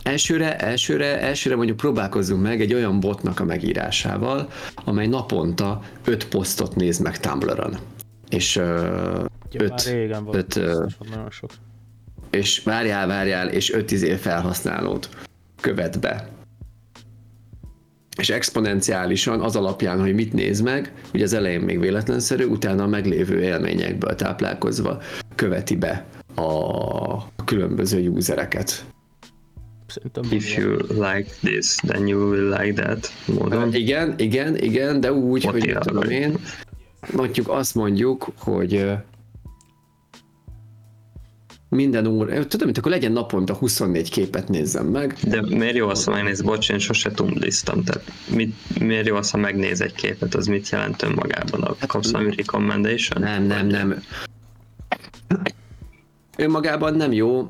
Speaker 1: Elsőre, elsőre, elsőre mondjuk próbálkozzunk meg egy olyan botnak a megírásával, amely naponta öt posztot néz meg Tumblr-on. És
Speaker 3: Ja, már
Speaker 1: öt,
Speaker 3: régen volt.
Speaker 1: öt, ö,
Speaker 3: nagyon sok.
Speaker 1: és várjál, várjál, és öt izé felhasználót követ be. És exponenciálisan az alapján, hogy mit néz meg, ugye az elején még véletlenszerű, utána a meglévő élményekből táplálkozva követi be a különböző usereket.
Speaker 3: Szerintem
Speaker 2: If you like this, then you will like that módon.
Speaker 1: Igen, igen, igen, de úgy,
Speaker 2: What
Speaker 1: hogy tudom én, mondjuk azt mondjuk, hogy minden óra, tudom, mint akkor legyen naponta 24 képet nézzem meg.
Speaker 2: De miért jó az, ha megnéz, bocs, én sose tumbliztam, tehát mit, miért jó az, ha megnéz egy képet, az mit jelent önmagában? A kapsz valami recommendation?
Speaker 1: Nem, nem, nem. Önmagában nem jó,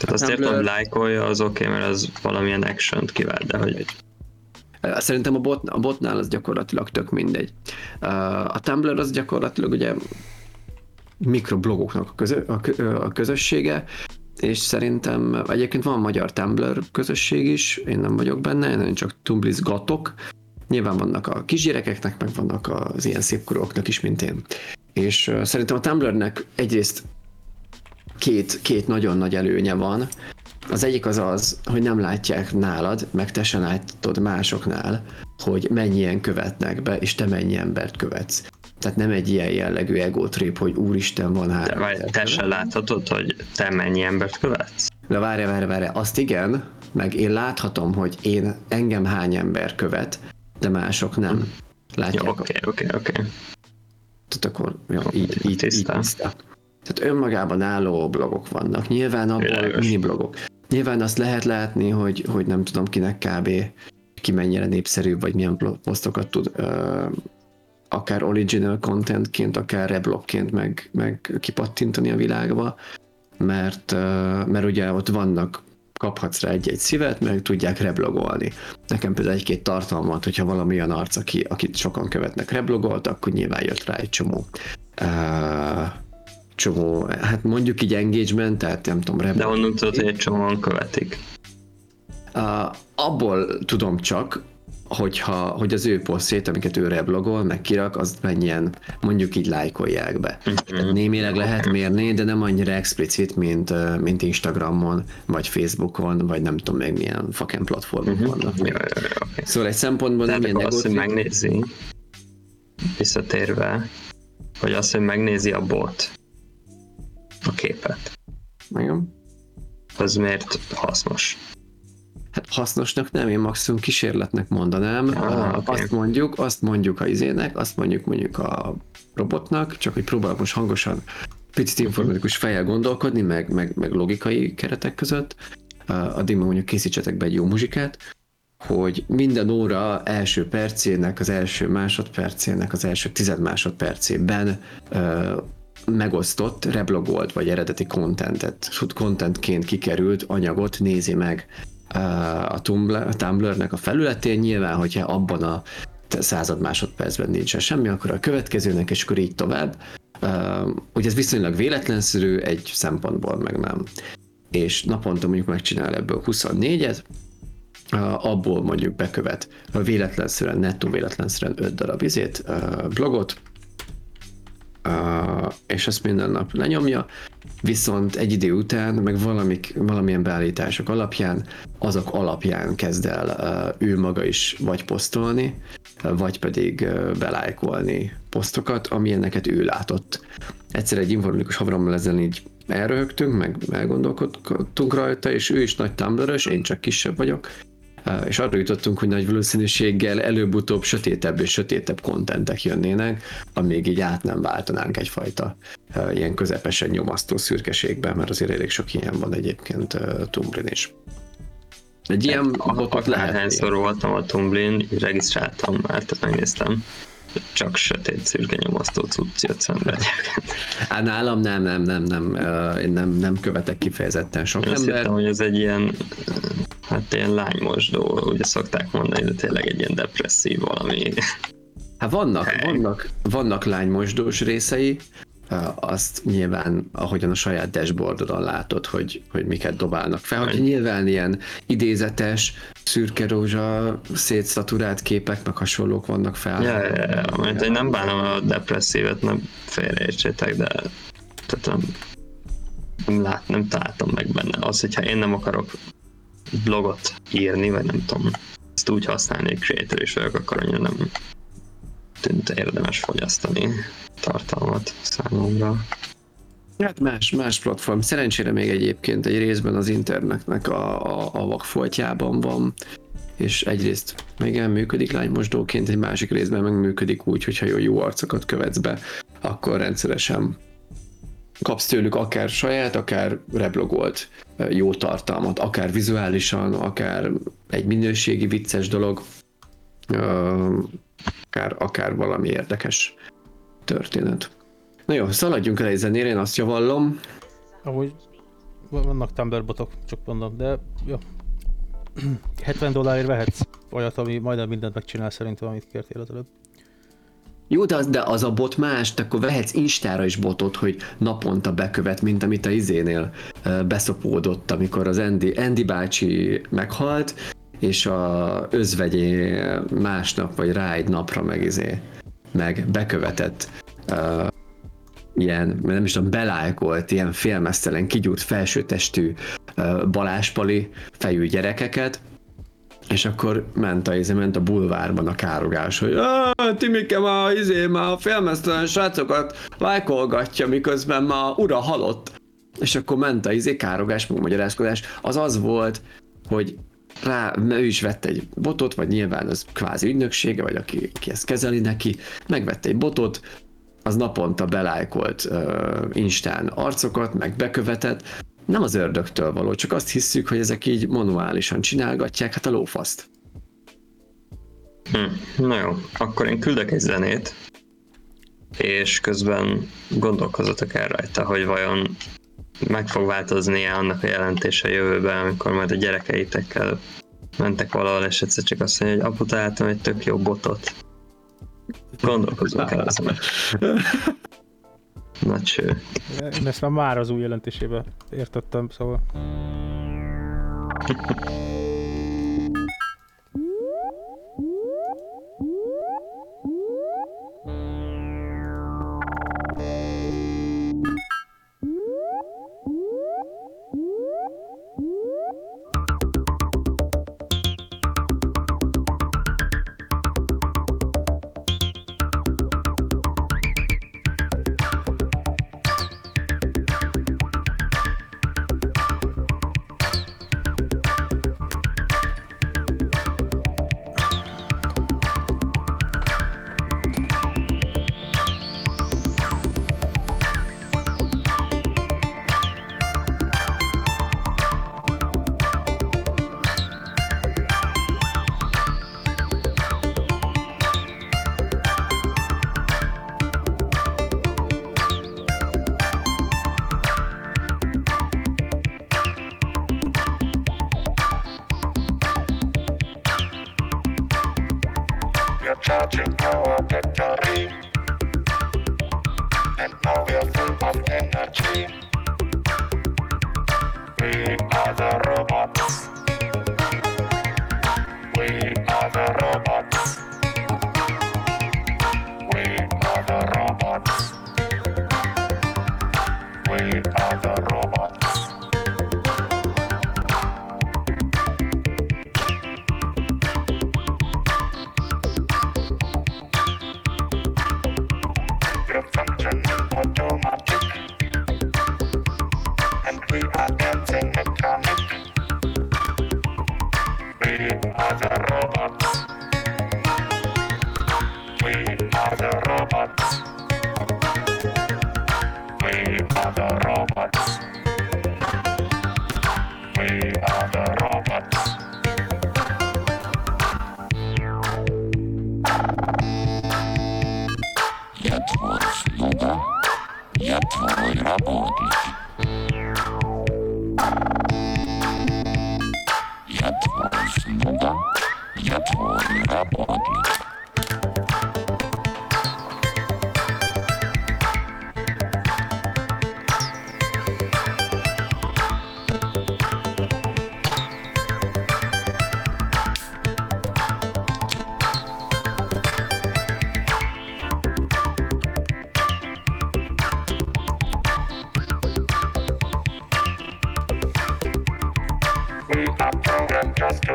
Speaker 2: Tehát azt értem,
Speaker 1: Tumblr-
Speaker 2: hogy lájkolja, az oké, okay, mert az valamilyen action kivált, de hogy
Speaker 1: Szerintem a, bot, a botnál az gyakorlatilag tök mindegy. Uh, A Tumblr az gyakorlatilag ugye mikroblogoknak a, közö, a, kö- a közössége, és szerintem egyébként van magyar Tumblr közösség is, én nem vagyok benne, én csak tumblizgatok. Nyilván vannak a kisgyerekeknek, meg vannak az ilyen szépkorúaknak is, mint én. És uh, szerintem a Tumblrnek egyrészt két, két nagyon nagy előnye van. Az egyik az az, hogy nem látják nálad, meg te sem látod másoknál, hogy mennyien követnek be, és te mennyi embert követsz. Tehát nem egy ilyen jellegű ego trip, hogy úristen van
Speaker 2: de
Speaker 1: három.
Speaker 2: várj,
Speaker 1: ezer
Speaker 2: te
Speaker 1: követ.
Speaker 2: se láthatod, hogy te mennyi embert követsz?
Speaker 1: De várj, várj, várj, azt igen, meg én láthatom, hogy én engem hány ember követ, de mások nem. Látják.
Speaker 2: Oké, oké, oké.
Speaker 1: Tehát akkor jó, így, így, így
Speaker 2: Tiszta.
Speaker 1: Tehát önmagában álló blogok vannak. Nyilván abból mini blogok. Nyilván azt lehet látni, hogy, hogy nem tudom kinek kb. ki mennyire népszerű, vagy milyen posztokat tud ö, akár original contentként, akár reblogként meg, meg kipattintani a világba, mert, ö, mert ugye ott vannak kaphatsz rá egy-egy szívet, meg tudják reblogolni. Nekem például egy-két tartalmat, hogyha valami olyan arc, aki, akit sokan követnek, reblogolt, akkor nyilván jött rá egy csomó uh, csomó, hát mondjuk így engagement, tehát nem tudom,
Speaker 2: De
Speaker 1: reblog.
Speaker 2: honnan tudod, hogy egy csomóan követik?
Speaker 1: Uh, abból tudom csak, hogyha, hogy az ő posztjét, amiket ő reblogol, meg kirak, azt mennyien mondjuk így lájkolják be. Tehát némileg lehet mérni, de nem annyira explicit, mint, mint Instagramon, vagy Facebookon, vagy nem tudom még milyen fucking platformok vannak.
Speaker 2: Jó, jó, jó, oké.
Speaker 1: Szóval egy szempontból nem
Speaker 2: Tehát
Speaker 1: ilyen
Speaker 2: akkor azt, hogy
Speaker 1: negatív.
Speaker 2: megnézi, visszatérve, hogy azt, hogy megnézi a bot a képet,
Speaker 1: Igen.
Speaker 2: az miért hasznos?
Speaker 1: Hát hasznosnak nem, én maximum kísérletnek mondanám.
Speaker 2: Ah, oké.
Speaker 1: Azt mondjuk, azt mondjuk a izének, azt mondjuk mondjuk a robotnak, csak hogy próbálok most hangosan picit informatikus fejjel gondolkodni, meg, meg, meg logikai keretek között. Addig meg mondjuk készítsetek be egy jó muzsikát, hogy minden óra első percének, az első másodpercének, az első tized másodpercében megosztott, reblogolt vagy eredeti contentet, contentként kikerült anyagot nézi meg ö, a Tumblr, a Tumblr-nek a felületén. Nyilván, hogyha abban a század másodpercben nincsen semmi, akkor a következőnek, és akkor így tovább. Uh, ugye ez viszonylag véletlenszerű, egy szempontból meg nem. És naponta mondjuk megcsinál ebből 24-et, uh, abból mondjuk bekövet uh, véletlenszerűen, nettó véletlenszerűen 5 darab izét, blogot, és ezt minden nap lenyomja, viszont egy idő után, meg valamik, valamilyen beállítások alapján, azok alapján kezd el ő maga is vagy posztolni, vagy pedig uh, belájkolni posztokat, amilyeneket ő látott. Egyszer egy informatikus haverommal ezen így elröhögtünk, meg elgondolkodtunk rajta, és ő is nagy tumblr én csak kisebb vagyok, és arra jutottunk, hogy nagy valószínűséggel előbb-utóbb sötétebb és sötétebb kontentek jönnének, amíg így át nem váltanánk egyfajta ilyen közepesen nyomasztó szürkeségben, mert azért elég sok ilyen van egyébként Tumblr-n is. Egy ilyen botot lehet.
Speaker 2: Hányszor voltam a Tumblin, regisztráltam már, tehát megnéztem. Csak sötét szürke nyomasztó cucc jött szembe.
Speaker 1: Hát nálam nem, nem, nem, nem, én nem, nem követek kifejezetten sok
Speaker 2: azt
Speaker 1: ember.
Speaker 2: hittem, hogy ez egy ilyen, hát ilyen lánymosdó, ugye szokták mondani, de tényleg egy ilyen depresszív valami.
Speaker 1: Hát vannak,
Speaker 2: Hely.
Speaker 1: vannak, vannak lánymosdós részei, azt nyilván, ahogyan a saját dashboardodon látod, hogy, hogy miket dobálnak fel, hogy nyilván ilyen idézetes, szürke rózsa, szétszaturált képek, meg hasonlók vannak fel.
Speaker 2: Ja, ja, ja, mert én nem bánom a depresszívet, nem félreértsétek, de tehát nem, nem, lát, nem találtam meg benne. Az, hogyha én nem akarok blogot írni, vagy nem tudom, ezt úgy használni, hogy creator vagyok, akkor annyira nem tűnt érdemes fogyasztani tartalmat számomra.
Speaker 1: Hát más, más platform. Szerencsére még egyébként egy részben az internetnek a, a, a vakfoltjában van, és egyrészt igen, működik lánymosdóként, egy másik részben meg működik úgy, hogyha jó, jó arcokat követsz be, akkor rendszeresen kapsz tőlük akár saját, akár reblogolt jó tartalmat, akár vizuálisan, akár egy minőségi vicces dolog, akár, akár valami érdekes történet. Na jó, szaladjunk el egy zenére, én azt javallom.
Speaker 3: Amúgy vannak Tumblr botok, csak mondom, de jó. 70 dollárért vehetsz olyat, ami majdnem mindent megcsinál szerintem, amit kértél az előbb.
Speaker 1: Jó, de az, de az a bot más, te akkor vehetsz Instára is botot, hogy naponta bekövet, mint amit a izénél beszopódott, amikor az Andy, Andy bácsi meghalt, és a özvegyé másnap, vagy rá egy napra meg izé, meg bekövetett ö, ilyen, nem is tudom, belájkolt, ilyen félmeztelen, kigyúrt felsőtestű ö, baláspali fejű gyerekeket, és akkor ment a, izé, ment a bulvárban a károgás, hogy "Á, Timike ma, izé, ma a félmeztelen srácokat lájkolgatja, miközben ma ura halott. És akkor ment a izé, károgás, magyarázkodás. Az az volt, hogy rá, ő is vett egy botot, vagy nyilván az kvázi ügynöksége, vagy aki, aki ezt kezeli neki, megvette egy botot, az naponta belájkolt uh, Instán arcokat, meg bekövetett, nem az ördögtől való, csak azt hiszük, hogy ezek így manuálisan csinálgatják, hát a lófaszt.
Speaker 2: Hm. Na jó, akkor én küldök egy zenét, és közben gondolkozzatok el rajta, hogy vajon meg fog változni annak a jelentése a jövőben, amikor majd a gyerekeitekkel mentek valahol, és egyszer csak azt mondja, hogy apu, találtam egy tök jó botot. Gondolkozzunk el ezen. Nagy cső.
Speaker 3: Én ezt már már az új jelentésébe értettem, szóval.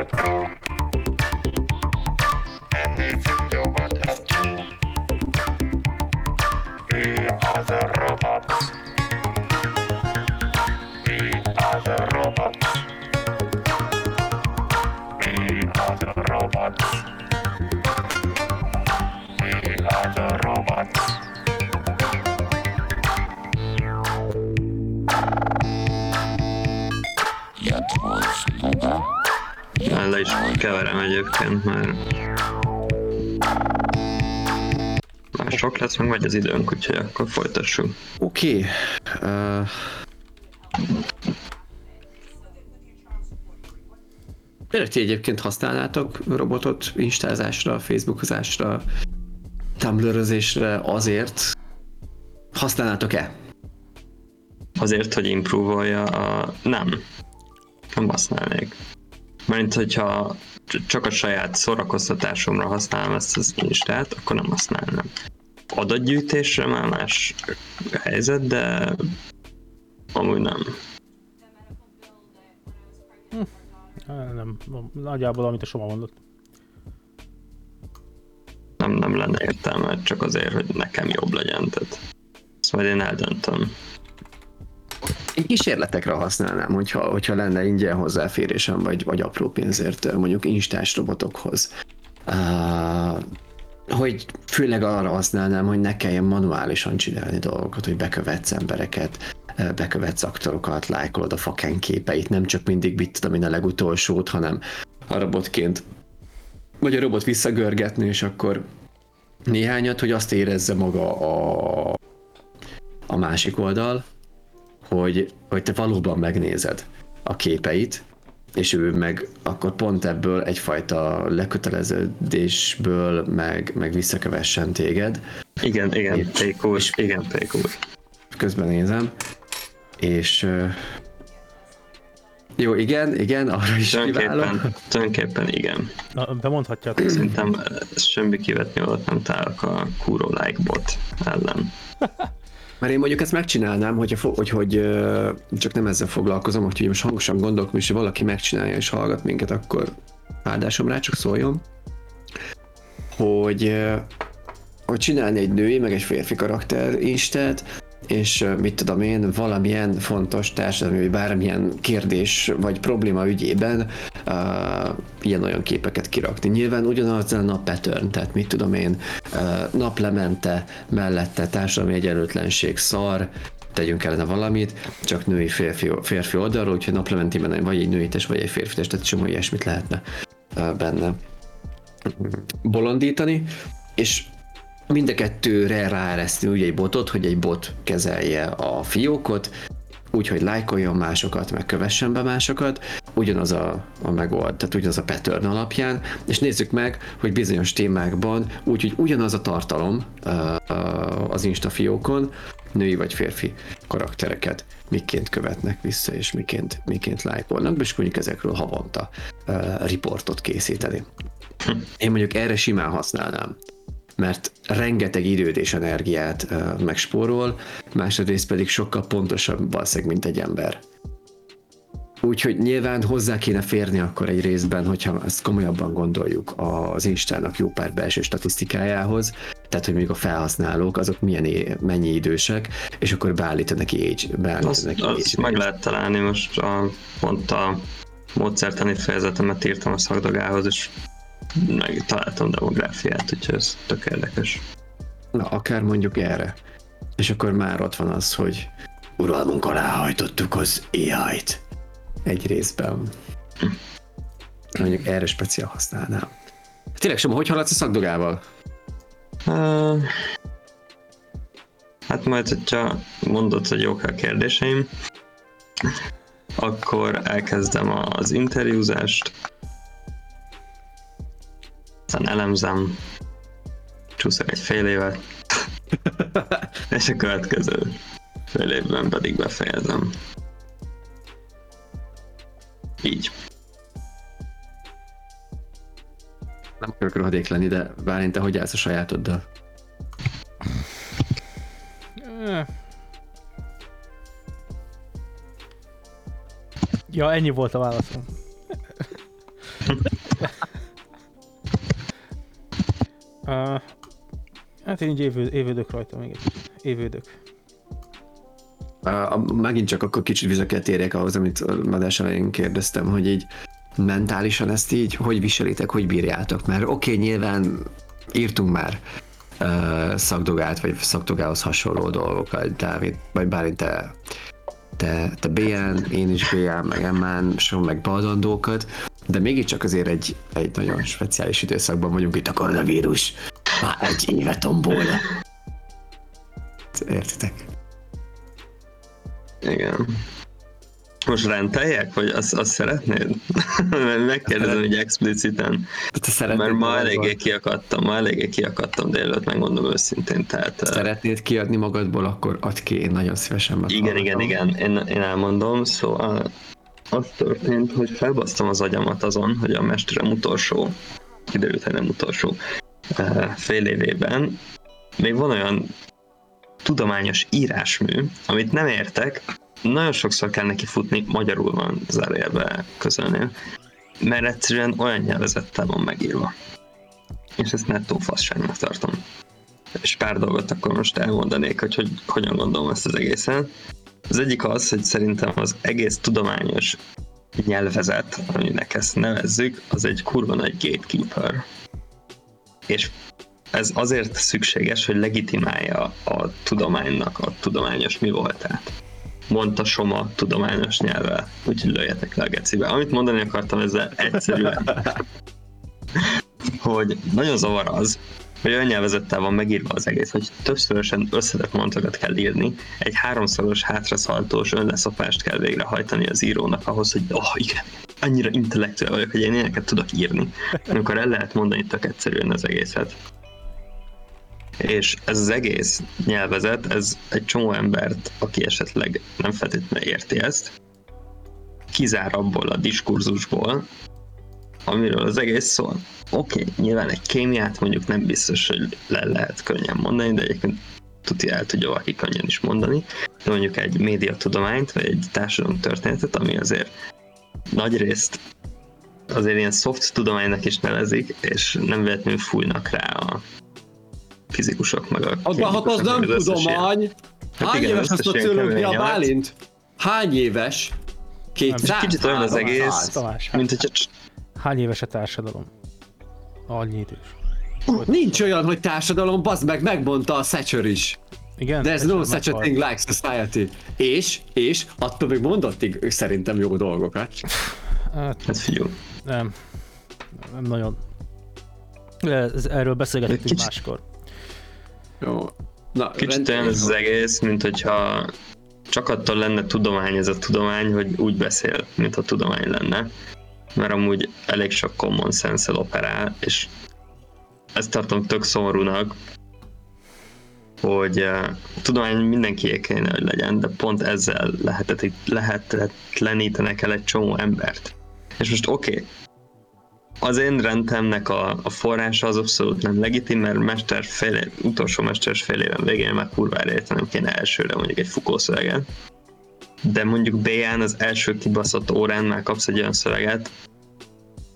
Speaker 2: Thank. Egyébként, mert már sok lesz, meg megy az időnk, úgyhogy akkor folytassuk.
Speaker 1: Oké. Okay. Uh, Tényleg ti egyébként használnátok robotot instázásra, facebookozásra, tumblrözésre azért? Használnátok-e?
Speaker 2: Azért, hogy improvolja a... Nem. Nem használnék. Mert hogyha csak a saját szórakoztatásomra használom ezt az instát, akkor nem használnám. Adatgyűjtésre már más helyzet, de amúgy nem.
Speaker 3: Á, Nem, nagyjából amit a Soma mondott.
Speaker 2: Nem, nem lenne értelme, csak azért, hogy nekem jobb legyen. Tehát ezt majd én eldöntöm.
Speaker 1: Én kísérletekre használnám, hogyha, hogyha lenne ingyen hozzáférésem, vagy, vagy apró pénzért mondjuk instás robotokhoz. Uh, hogy főleg arra használnám, hogy ne kelljen manuálisan csinálni dolgokat, hogy bekövetsz embereket, bekövetsz aktorokat, lájkolod a faken képeit, nem csak mindig mit tudom én a legutolsót, hanem a robotként vagy a robot visszagörgetni, és akkor néhányat, hogy azt érezze maga a, a másik oldal, hogy, hogy te valóban megnézed a képeit, és ő meg akkor pont ebből egyfajta leköteleződésből meg, meg visszakövessen téged.
Speaker 2: Igen, igen, Pékúr, igen, Pékúr.
Speaker 1: Közben nézem, és jó, igen, igen, arra is.
Speaker 2: Tulajdonképpen, tulajdonképpen igen.
Speaker 3: Na, bemondhatjátok.
Speaker 2: Szerintem semmi kivetni volt nem találok a Kuro Like bot ellen.
Speaker 1: Mert én mondjuk ezt megcsinálnám, hogyha, hogy, hogy csak nem ezzel foglalkozom, hogy most hangosan gondolok, és valaki megcsinálja és hallgat minket, akkor áldásom rá, csak szóljon, hogy, hogy csinálni egy női, meg egy férfi karakter instát, és mit tudom én, valamilyen fontos társadalmi, vagy bármilyen kérdés vagy probléma ügyében uh, ilyen-olyan képeket kirakni. Nyilván ugyanaz lenne a pattern, tehát mit tudom én, uh, naplemente mellette társadalmi egyenlőtlenség szar, tegyünk kellene valamit, csak női férfi, férfi oldalról, úgyhogy naplementében vagy egy női test, vagy egy férfi test, tehát csomó ilyesmit lehetne uh, benne bolondítani, és mind a kettőre ráereszteni ugye egy botot, hogy egy bot kezelje a fiókot, úgyhogy lájkoljon másokat, meg kövessen be másokat, ugyanaz a, a megold, tehát ugyanaz a pattern alapján, és nézzük meg, hogy bizonyos témákban, úgyhogy ugyanaz a tartalom az Insta fiókon, női vagy férfi karaktereket miként követnek vissza, és miként, miként lájkolnak, és mondjuk ezekről havonta ö, riportot készíteni. Én mondjuk erre simán használnám mert rengeteg időt és energiát uh, megspórol, másrészt pedig sokkal pontosabb valószínűleg, mint egy ember. Úgyhogy nyilván hozzá kéne férni akkor egy részben, hogyha ezt komolyabban gondoljuk az Instának jó pár belső statisztikájához, tehát hogy még a felhasználók azok milyen mennyi idősek, és akkor beállít neki age, beállít
Speaker 2: Azt,
Speaker 1: neki
Speaker 2: azt
Speaker 1: age
Speaker 2: meg lehet találni, most a, pont a módszertani fejezetemet írtam a szakdogához, és meg találtam demográfiát, úgyhogy ez tök érdekes.
Speaker 1: Na, akár mondjuk erre. És akkor már ott van az, hogy uralmunk alá hajtottuk az AI-t. Egy részben. Mondjuk erre speciál használnám. Tényleg sem, hogy haladsz a szakdogával?
Speaker 2: Uh, hát majd, hogyha mondod, hogy jók a kérdéseim, akkor elkezdem az interjúzást, aztán elemzem, csúszok egy fél évet, és a következő fél évben pedig befejezem. Így.
Speaker 1: Nem akarok rohadék lenni, de Bálint, te hogy állsz a sajátoddal?
Speaker 3: Ja, ennyi volt a válaszom. Uh, hát én így évő, évődök rajta még egy. Évődök.
Speaker 1: Uh, megint csak akkor kicsit vissza kell térjek ahhoz, amit a adás elején kérdeztem, hogy így mentálisan ezt így hogy viselitek, hogy bírjátok? Mert oké, okay, nyilván írtunk már uh, szakdogát, vagy szakdogához hasonló dolgokat, Dávid, vagy bár te te, te BN, én is BN, meg MN, so meg beadandókat, de mégiscsak azért egy, egy nagyon speciális időszakban vagyunk itt a koronavírus. Már egy éve tombol. Értitek?
Speaker 2: Igen. Most renteljek, vagy azt, azt szeretnéd? Megkérdezem így expliciten,
Speaker 1: Te szeretnéd
Speaker 2: mert ma eléggé kiakadtam, ma eléggé kiakadtam délőtt, megmondom őszintén, tehát... eh,
Speaker 1: Szeretnéd kiadni magadból, akkor add ki, én nagyon szívesen
Speaker 2: Igen, igen,
Speaker 1: meghallgatom.
Speaker 2: igen, én, én elmondom, szóval az történt, hogy felbasztam az agyamat azon, hogy a mesterem utolsó, kiderült, hogy nem utolsó, eh, fél évében még van olyan tudományos írásmű, amit nem értek, nagyon sokszor kell neki futni, magyarul van zárójelbe közölnél, mert egyszerűen olyan nyelvezettel van megírva. És ezt nettó fasságnak tartom. És pár dolgot akkor most elmondanék, hogy, hogy hogyan gondolom ezt az egészen. Az egyik az, hogy szerintem az egész tudományos nyelvezet, aminek ezt nevezzük, az egy kurva nagy gatekeeper. És ez azért szükséges, hogy legitimálja a tudománynak a tudományos mi voltát. Mondta Soma tudományos nyelvvel, úgyhogy lőjetek le a gecibe. Amit mondani akartam ezzel egyszerűen, hogy nagyon zavar az, hogy olyan nyelvezettel van megírva az egész, hogy többszörösen összetett mondatokat kell írni, egy háromszoros hátraszaltós önleszopást kell végrehajtani az írónak ahhoz, hogy oh igen, annyira intellektuál vagyok, hogy én ilyeneket tudok írni, amikor el lehet mondani tök egyszerűen az egészet. És ez az egész nyelvezet, ez egy csomó embert, aki esetleg nem feltétlenül érti ezt, kizár abból a diskurzusból, amiről az egész szól. Oké, okay, nyilván egy kémiát mondjuk nem biztos, hogy le lehet könnyen mondani, de egyébként tuti el tudja valaki könnyen is mondani, de mondjuk egy médiatudományt, vagy egy társadalomtörténetet, ami azért nagy részt azért ilyen soft tudománynak is nevezik, és nem véletlenül fújnak rá a fizikusok meg a
Speaker 1: Az, hát az nem
Speaker 2: az összes ilyen-
Speaker 1: tudomány. Hány
Speaker 2: igen,
Speaker 1: éves a
Speaker 2: összes ilyen
Speaker 1: cőlőkni a
Speaker 2: kemény
Speaker 1: Bálint? Hány éves? Két
Speaker 2: És kicsit olyan az egész, mint hogyha
Speaker 3: Hány éves a társadalom? Annyi idős.
Speaker 1: Nincs olyan, hogy társadalom, bazd meg, megmondta a Thatcher is.
Speaker 3: Igen?
Speaker 1: There's no such a thing like society. És, és attól még mondott szerintem jó dolgokat.
Speaker 3: Hát
Speaker 2: hát figyelj,
Speaker 3: nem. Nem nagyon. Ez, erről beszélgetünk
Speaker 2: Kicsit-
Speaker 3: máskor.
Speaker 1: Jó. Na,
Speaker 2: Kicsit olyan ez az egész, mint hogyha csak attól lenne tudomány ez a tudomány, hogy úgy beszél, mint a tudomány lenne. Mert amúgy elég sok common sense operál, és ezt tartom tök szomorúnak, hogy a tudomány mindenkié kéne, hogy legyen, de pont ezzel lehetett, lehetetlenítenek el egy csomó embert. És most oké, okay, az én rendemnek a, a forrása az abszolút nem legitim, mert mester fél, utolsó mesteres fél éven végén már kurvára értenem kéne elsőre mondjuk egy Foucault szöveget. De mondjuk B-án az első kibaszott órán már kapsz egy olyan szöveget,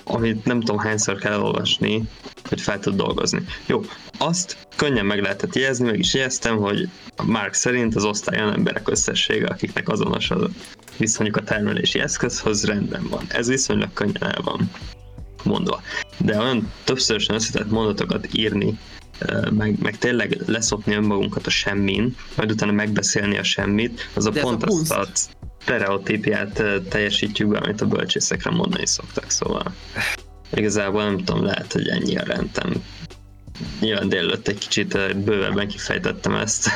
Speaker 2: amit nem tudom hányszor kell elolvasni, hogy fel tud dolgozni. Jó, azt könnyen meg lehetett jegyezni, meg is jegyeztem, hogy Mark szerint az osztály olyan emberek összessége, akiknek azonos a viszonyuk a termelési eszközhöz, rendben van. Ez viszonylag könnyen el van mondva. De olyan többszörösen összetett mondatokat írni, meg, meg tényleg leszopni önmagunkat a semmin, majd utána megbeszélni a semmit, az a
Speaker 1: De
Speaker 2: pont
Speaker 1: a
Speaker 2: azt
Speaker 1: kunst.
Speaker 2: a stereotípiát ö, teljesítjük be, amit a bölcsészekre mondani szoktak, szóval igazából nem tudom, lehet, hogy ennyi a rendem. Nyilván délelőtt egy kicsit bővebben kifejtettem ezt,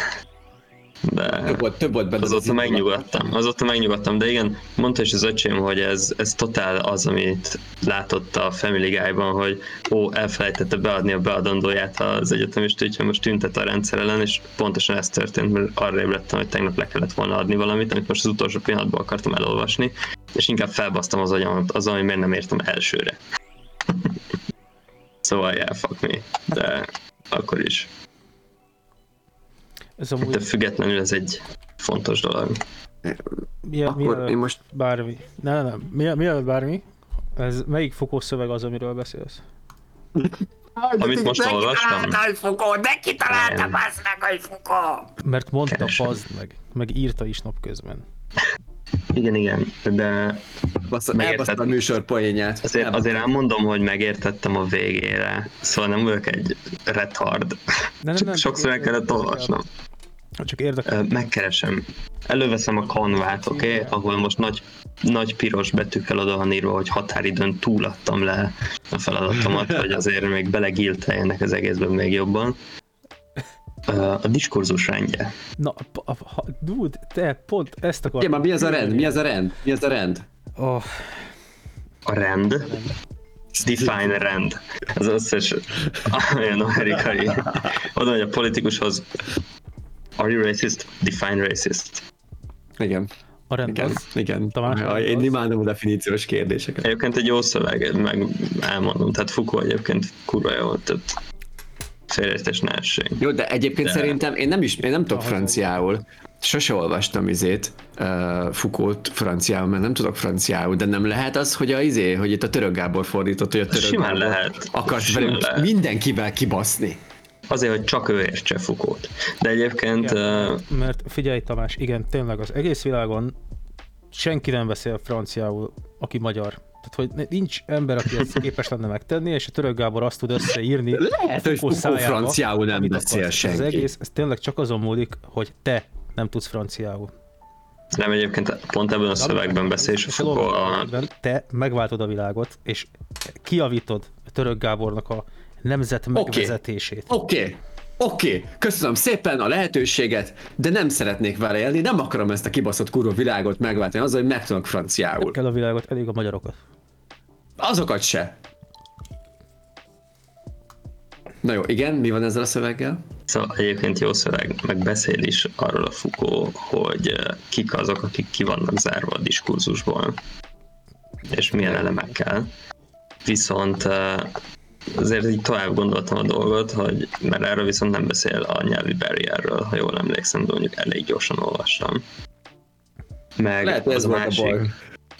Speaker 2: de
Speaker 1: Több volt, több volt benne. az
Speaker 2: azóta
Speaker 1: indulat.
Speaker 2: megnyugodtam, azóta megnyugodtam, de igen, mondta is az öcsém, hogy ez, ez totál az, amit látott a Family Guy-ban, hogy ó, elfelejtette beadni a beadandóját az egyetemist, úgyhogy most tüntet a rendszer ellen, és pontosan ez történt, mert arra ébredtem, hogy tegnap le kellett volna adni valamit, amit most az utolsó pillanatban akartam elolvasni, és inkább felbasztam az agyamat azon, hogy miért nem értem elsőre. szóval yeah, fuck me, de akkor is.
Speaker 3: Ez
Speaker 2: De
Speaker 3: amúgy
Speaker 2: függetlenül ez egy fontos dolog.
Speaker 3: mi,
Speaker 1: Akkor
Speaker 3: mi,
Speaker 1: én most
Speaker 3: bármi. Nem, nem, nem. Mi, mi bármi? Ez melyik fokós szöveg az, amiről beszélsz?
Speaker 2: Amit most olvastam.
Speaker 4: hogy de kitalálta
Speaker 2: Nem.
Speaker 4: bassz meg, hogy Foucault.
Speaker 3: Mert mondta, pazd meg. Meg írta is napközben.
Speaker 2: Igen, igen, de
Speaker 1: bassza,
Speaker 2: Megérted.
Speaker 1: elbaszta a műsor poénját.
Speaker 2: azért, azért elmondom, hogy megértettem a végére, szóval nem vagyok egy retard.
Speaker 3: Nem,
Speaker 2: Csak sokszor el kellett olvasnom.
Speaker 3: Csak érdekel.
Speaker 2: Megkeresem. Előveszem a kanvát, oké? Okay? Ahol most nagy, nagy piros betűkkel oda van írva, hogy határidőn túladtam le a feladatomat, hogy azért még belegilteljenek az egészben még jobban. A diskurzus rendje.
Speaker 3: Na, a- dude, te pont ezt akartam.
Speaker 1: Igen, már mi az a rend? Mi az a rend? Mi az a rend?
Speaker 3: Oh,
Speaker 2: A rend. Define rend. Az összes olyan amerikai. Oda, hogy a politikushoz Are you racist? Define racist.
Speaker 1: Igen,
Speaker 3: a rend
Speaker 1: igen,
Speaker 3: az.
Speaker 1: igen.
Speaker 3: Tamás,
Speaker 1: Ja,
Speaker 3: az?
Speaker 1: Én imádom a definíciós kérdéseket.
Speaker 2: Egyébként egy jó szöveg, meg elmondom. Tehát Foucault egyébként kurva jó, tehát félreértés ne essék.
Speaker 1: Jó, de egyébként
Speaker 2: De-
Speaker 1: szerintem én nem is, én nem tudok franciául. Sose olvastam izét, uh, Foucault franciául, mert nem tudok franciául, de nem lehet az, hogy a izé, hogy itt a török Gábor fordított, hogy a török
Speaker 2: Simán
Speaker 1: Gábor
Speaker 2: lehet.
Speaker 1: akart
Speaker 2: Simán
Speaker 1: velünk
Speaker 2: lehet.
Speaker 1: mindenkivel kibaszni.
Speaker 2: Azért, hogy csak ő értse Foucault. De egyébként
Speaker 3: Igen.
Speaker 2: uh,
Speaker 3: Mert figyelj Tamás, igen, tényleg az egész világon senki nem beszél franciául, aki magyar. Tehát, hogy nincs ember, aki ezt képes lenne megtenni, és a török Gábor azt tud összeírni.
Speaker 1: Lehet, hogy
Speaker 3: szájába,
Speaker 1: franciául nem beszél
Speaker 3: akarsz.
Speaker 1: senki.
Speaker 3: Az egész, ez tényleg csak azon múlik, hogy te nem tudsz franciául.
Speaker 2: nem egyébként pont ebben a szövegben beszél, és a,
Speaker 3: Te megváltod a világot, és kiavítod a török Gábornak a nemzet megvezetését.
Speaker 1: Oké, okay. Oké, okay. köszönöm szépen a lehetőséget, de nem szeretnék vele élni, nem akarom ezt a kibaszott kurva világot megváltani azzal, hogy megtudok franciául.
Speaker 3: Kell a világot, elég a magyarokat.
Speaker 1: Azokat se. Na jó, igen, mi van ezzel a szöveggel?
Speaker 2: Szóval egyébként jó szöveg, meg beszél is arról a Foucault, hogy eh, kik azok, akik ki vannak zárva a diskurzusból, és milyen elemekkel. Viszont eh, azért így tovább gondoltam a dolgot, hogy mert erről viszont nem beszél a nyelvi barrierről, ha jól emlékszem, de mondjuk elég gyorsan olvastam. Meg
Speaker 1: Lehet, ez
Speaker 2: az a
Speaker 1: volt a
Speaker 2: másik,
Speaker 1: baj.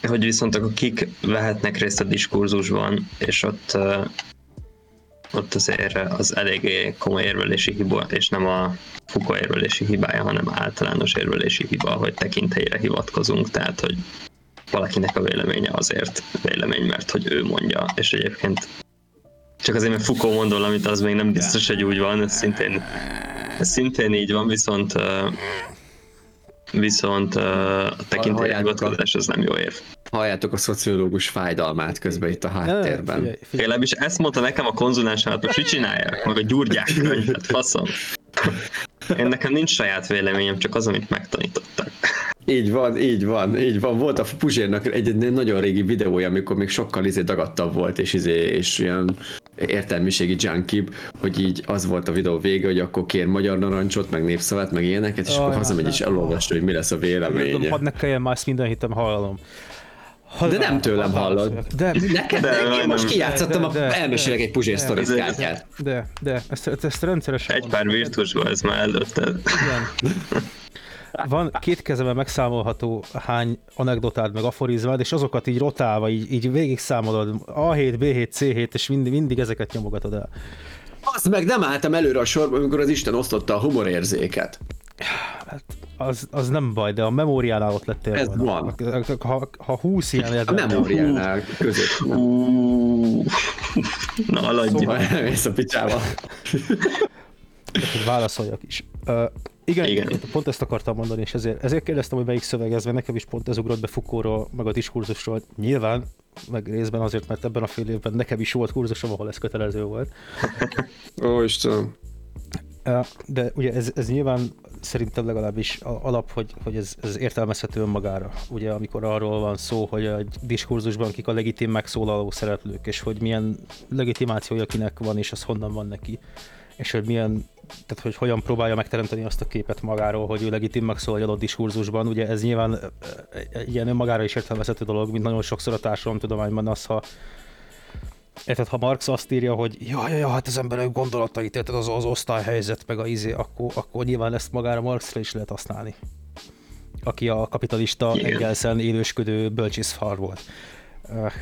Speaker 2: hogy viszont akkor kik vehetnek részt a diskurzusban, és ott ott azért az eléggé komoly érvelési hiba, és nem a Foucault érvelési hibája, hanem általános érvelési hiba, hogy tekintélyre hivatkozunk, tehát hogy valakinek a véleménye azért vélemény, mert hogy ő mondja, és egyébként csak azért, mert Foucault mond valamit, az még nem biztos, hogy úgy van, ez szintén, ez szintén így van, viszont viszont a tekintélyre
Speaker 1: Halljátok a-
Speaker 2: hivatkozás az nem jó érv.
Speaker 1: Halljátok a szociológus fájdalmát közben itt a háttérben.
Speaker 2: Legalábbis ezt mondta nekem a konzulánsámat, most mit csinálják? Meg a gyurgyák könyvet, faszom. Én nekem nincs saját véleményem, csak az, amit megtanítottak.
Speaker 1: Így van, így van, így van. Volt a Puzsérnak egy, egy nagyon régi videója, amikor még sokkal izé dagadtabb volt, és, izé, és ilyen értelmiségi junkie, hogy így az volt a videó vége, hogy akkor kér magyar narancsot, meg népszavát, meg ilyeneket, és
Speaker 3: Aj,
Speaker 1: akkor hazamegy és
Speaker 3: nem.
Speaker 1: elolvassa, hogy mi lesz a
Speaker 3: Tudom,
Speaker 1: véleménye.
Speaker 3: hadd ne kelljen már ezt minden hitem hallom. Hadd
Speaker 1: De nem tőlem hallod.
Speaker 3: De,
Speaker 1: Neked,
Speaker 2: De,
Speaker 1: de, én most kijátszottam,
Speaker 3: De,
Speaker 1: a,
Speaker 3: de, de,
Speaker 1: elmesélek egy Puzsér
Speaker 3: de,
Speaker 1: kártyát.
Speaker 3: de, de, ezt, ezt rendszeresen
Speaker 2: Egy pár virtusban ez már előtte.
Speaker 3: Igen. Van két kezemben megszámolható hány anekdotád meg aforizmád, és azokat így rotálva, így, így végig számolod A7, B7, C7, és mindig, mindig ezeket nyomogatod el.
Speaker 1: Azt meg nem álltam előre a sorban, amikor az Isten osztotta a humorérzéket.
Speaker 3: Hát az, az nem baj, de a memóriánál ott lettél
Speaker 1: Ez
Speaker 3: volna. Ha, ha 20 ilyen
Speaker 1: A memóriánál között. Nem.
Speaker 2: Ú, Na, aladj.
Speaker 1: Szóval elmész a picsába.
Speaker 3: válaszoljak is. Igen,
Speaker 2: Igen.
Speaker 3: igen, pont ezt akartam mondani, és ezért, ezért kérdeztem, hogy melyik szöveg ez, mert nekem is pont ez ugrott be Fukóról, meg a diskurzusról. Nyilván, meg részben azért, mert ebben a fél évben nekem is volt kurzusom, ahol ez kötelező volt.
Speaker 1: Ó, Istenem.
Speaker 3: De ugye ez, ez nyilván szerintem legalábbis alap, hogy, hogy ez, ez értelmezhető önmagára. Ugye amikor arról van szó, hogy egy diskurzusban kik a legitim megszólaló szereplők, és hogy milyen legitimációja kinek van, és az honnan van neki. És hogy milyen, tehát hogy hogyan próbálja megteremteni azt a képet magáról, hogy ő legitim megszólal egy adott diskurzusban. Ugye ez nyilván egy ilyen önmagára is értelmezhető dolog, mint nagyon sokszor a társadalomtudományban az, ha Érted, ha Marx azt írja, hogy ja, ja, ja hát az emberek gondolatait, érted, az, az osztályhelyzet, meg a izé, akkor, akkor nyilván ezt magára Marxra is lehet használni. Aki a kapitalista
Speaker 2: Igen.
Speaker 3: Engelszen élősködő bölcsészfar volt.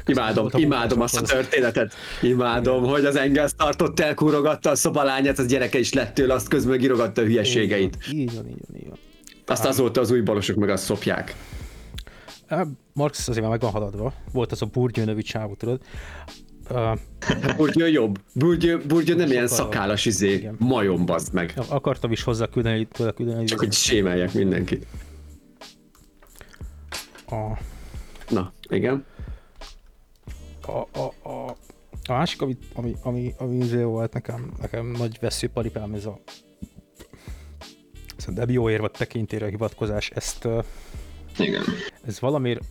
Speaker 1: Imádom, imádom azt a történetet. Imádom, hogy az Engels tartott el, kúrogatta a szobalányát, az gyereke is lett tőle, azt közben megírogatta a hülyeségeit.
Speaker 3: Így van, így van, így van.
Speaker 1: Azt azóta az új balosok meg azt szopják.
Speaker 3: Marx azért már meg van haladva. Volt az a Bourdieu nevű csávó, tudod. Uh,
Speaker 1: Burgyó jobb. Burgyó, Burgyó nem ilyen szakállas izé,
Speaker 3: Igen.
Speaker 1: majom bazd meg.
Speaker 3: akartam is hozzá küldeni, tőle küldeni
Speaker 1: Csak hogy sémeljek mindenkit.
Speaker 3: a,
Speaker 1: Na, igen.
Speaker 3: A, a, a, a másik, ami, ami, ami, ami izé volt nekem, nekem nagy veszőparipám, ez a ez a jó érve tekintére hivatkozás, ezt
Speaker 2: Igen.
Speaker 3: ez valamiért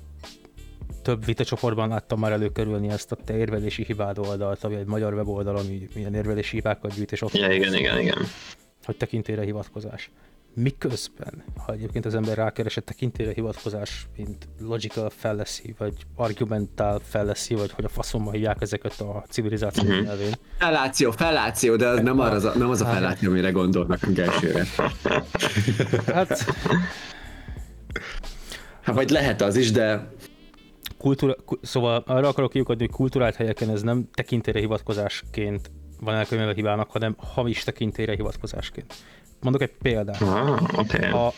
Speaker 3: több vitacsoportban láttam már előkerülni ezt a te érvelési hibád oldalt, ami egy magyar weboldal, ami milyen érvelési hibákat gyűjt, és ott
Speaker 2: Ja, igen, igen, igen.
Speaker 3: hogy tekintére hivatkozás. Miközben, ha egyébként az ember rákeresett tekintére hivatkozás, mint logical fallacy, vagy argumental fallacy, vagy hogy a faszommal hívják ezeket a civilizáció
Speaker 2: Mhm.
Speaker 3: uh-huh. nyelvén.
Speaker 1: Felláció, felláció, de az nem, arra, az a- nem az a felláció, amire gondolnak elsőre.
Speaker 3: Hát
Speaker 1: Hát vagy lehet az is, de
Speaker 3: kultúra, ku- szóval arra akarok kiukadni, hogy kulturált helyeken ez nem tekintére hivatkozásként van elkönyvelve hibának, hanem hamis tekintére hivatkozásként. Mondok egy példát.
Speaker 2: Ah. Okay.
Speaker 3: Ha,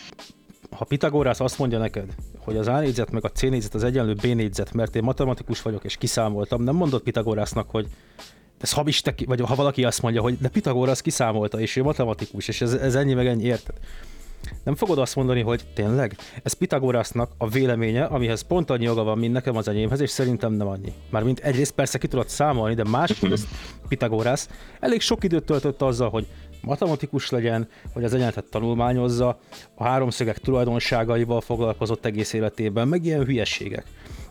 Speaker 3: ha Pitagorász azt mondja neked, hogy az A négyzet meg a C négyzet az egyenlő B négyzet, mert én matematikus vagyok és kiszámoltam, nem mondott Pitagorásznak, hogy ez teki, vagy ha valaki azt mondja, hogy de Pitagorász kiszámolta, és ő matematikus, és ez, ez ennyi meg ennyi, érted? Nem fogod azt mondani, hogy tényleg? Ez Pitagorásznak a véleménye, amihez pont annyi joga van, mint nekem az enyémhez, és szerintem nem annyi. Mármint egyrészt persze ki tudod számolni, de másrészt Pitagorász elég sok időt töltött azzal, hogy matematikus legyen, hogy az egyenletet tanulmányozza, a háromszögek tulajdonságaival foglalkozott egész életében, meg ilyen hülyeségek.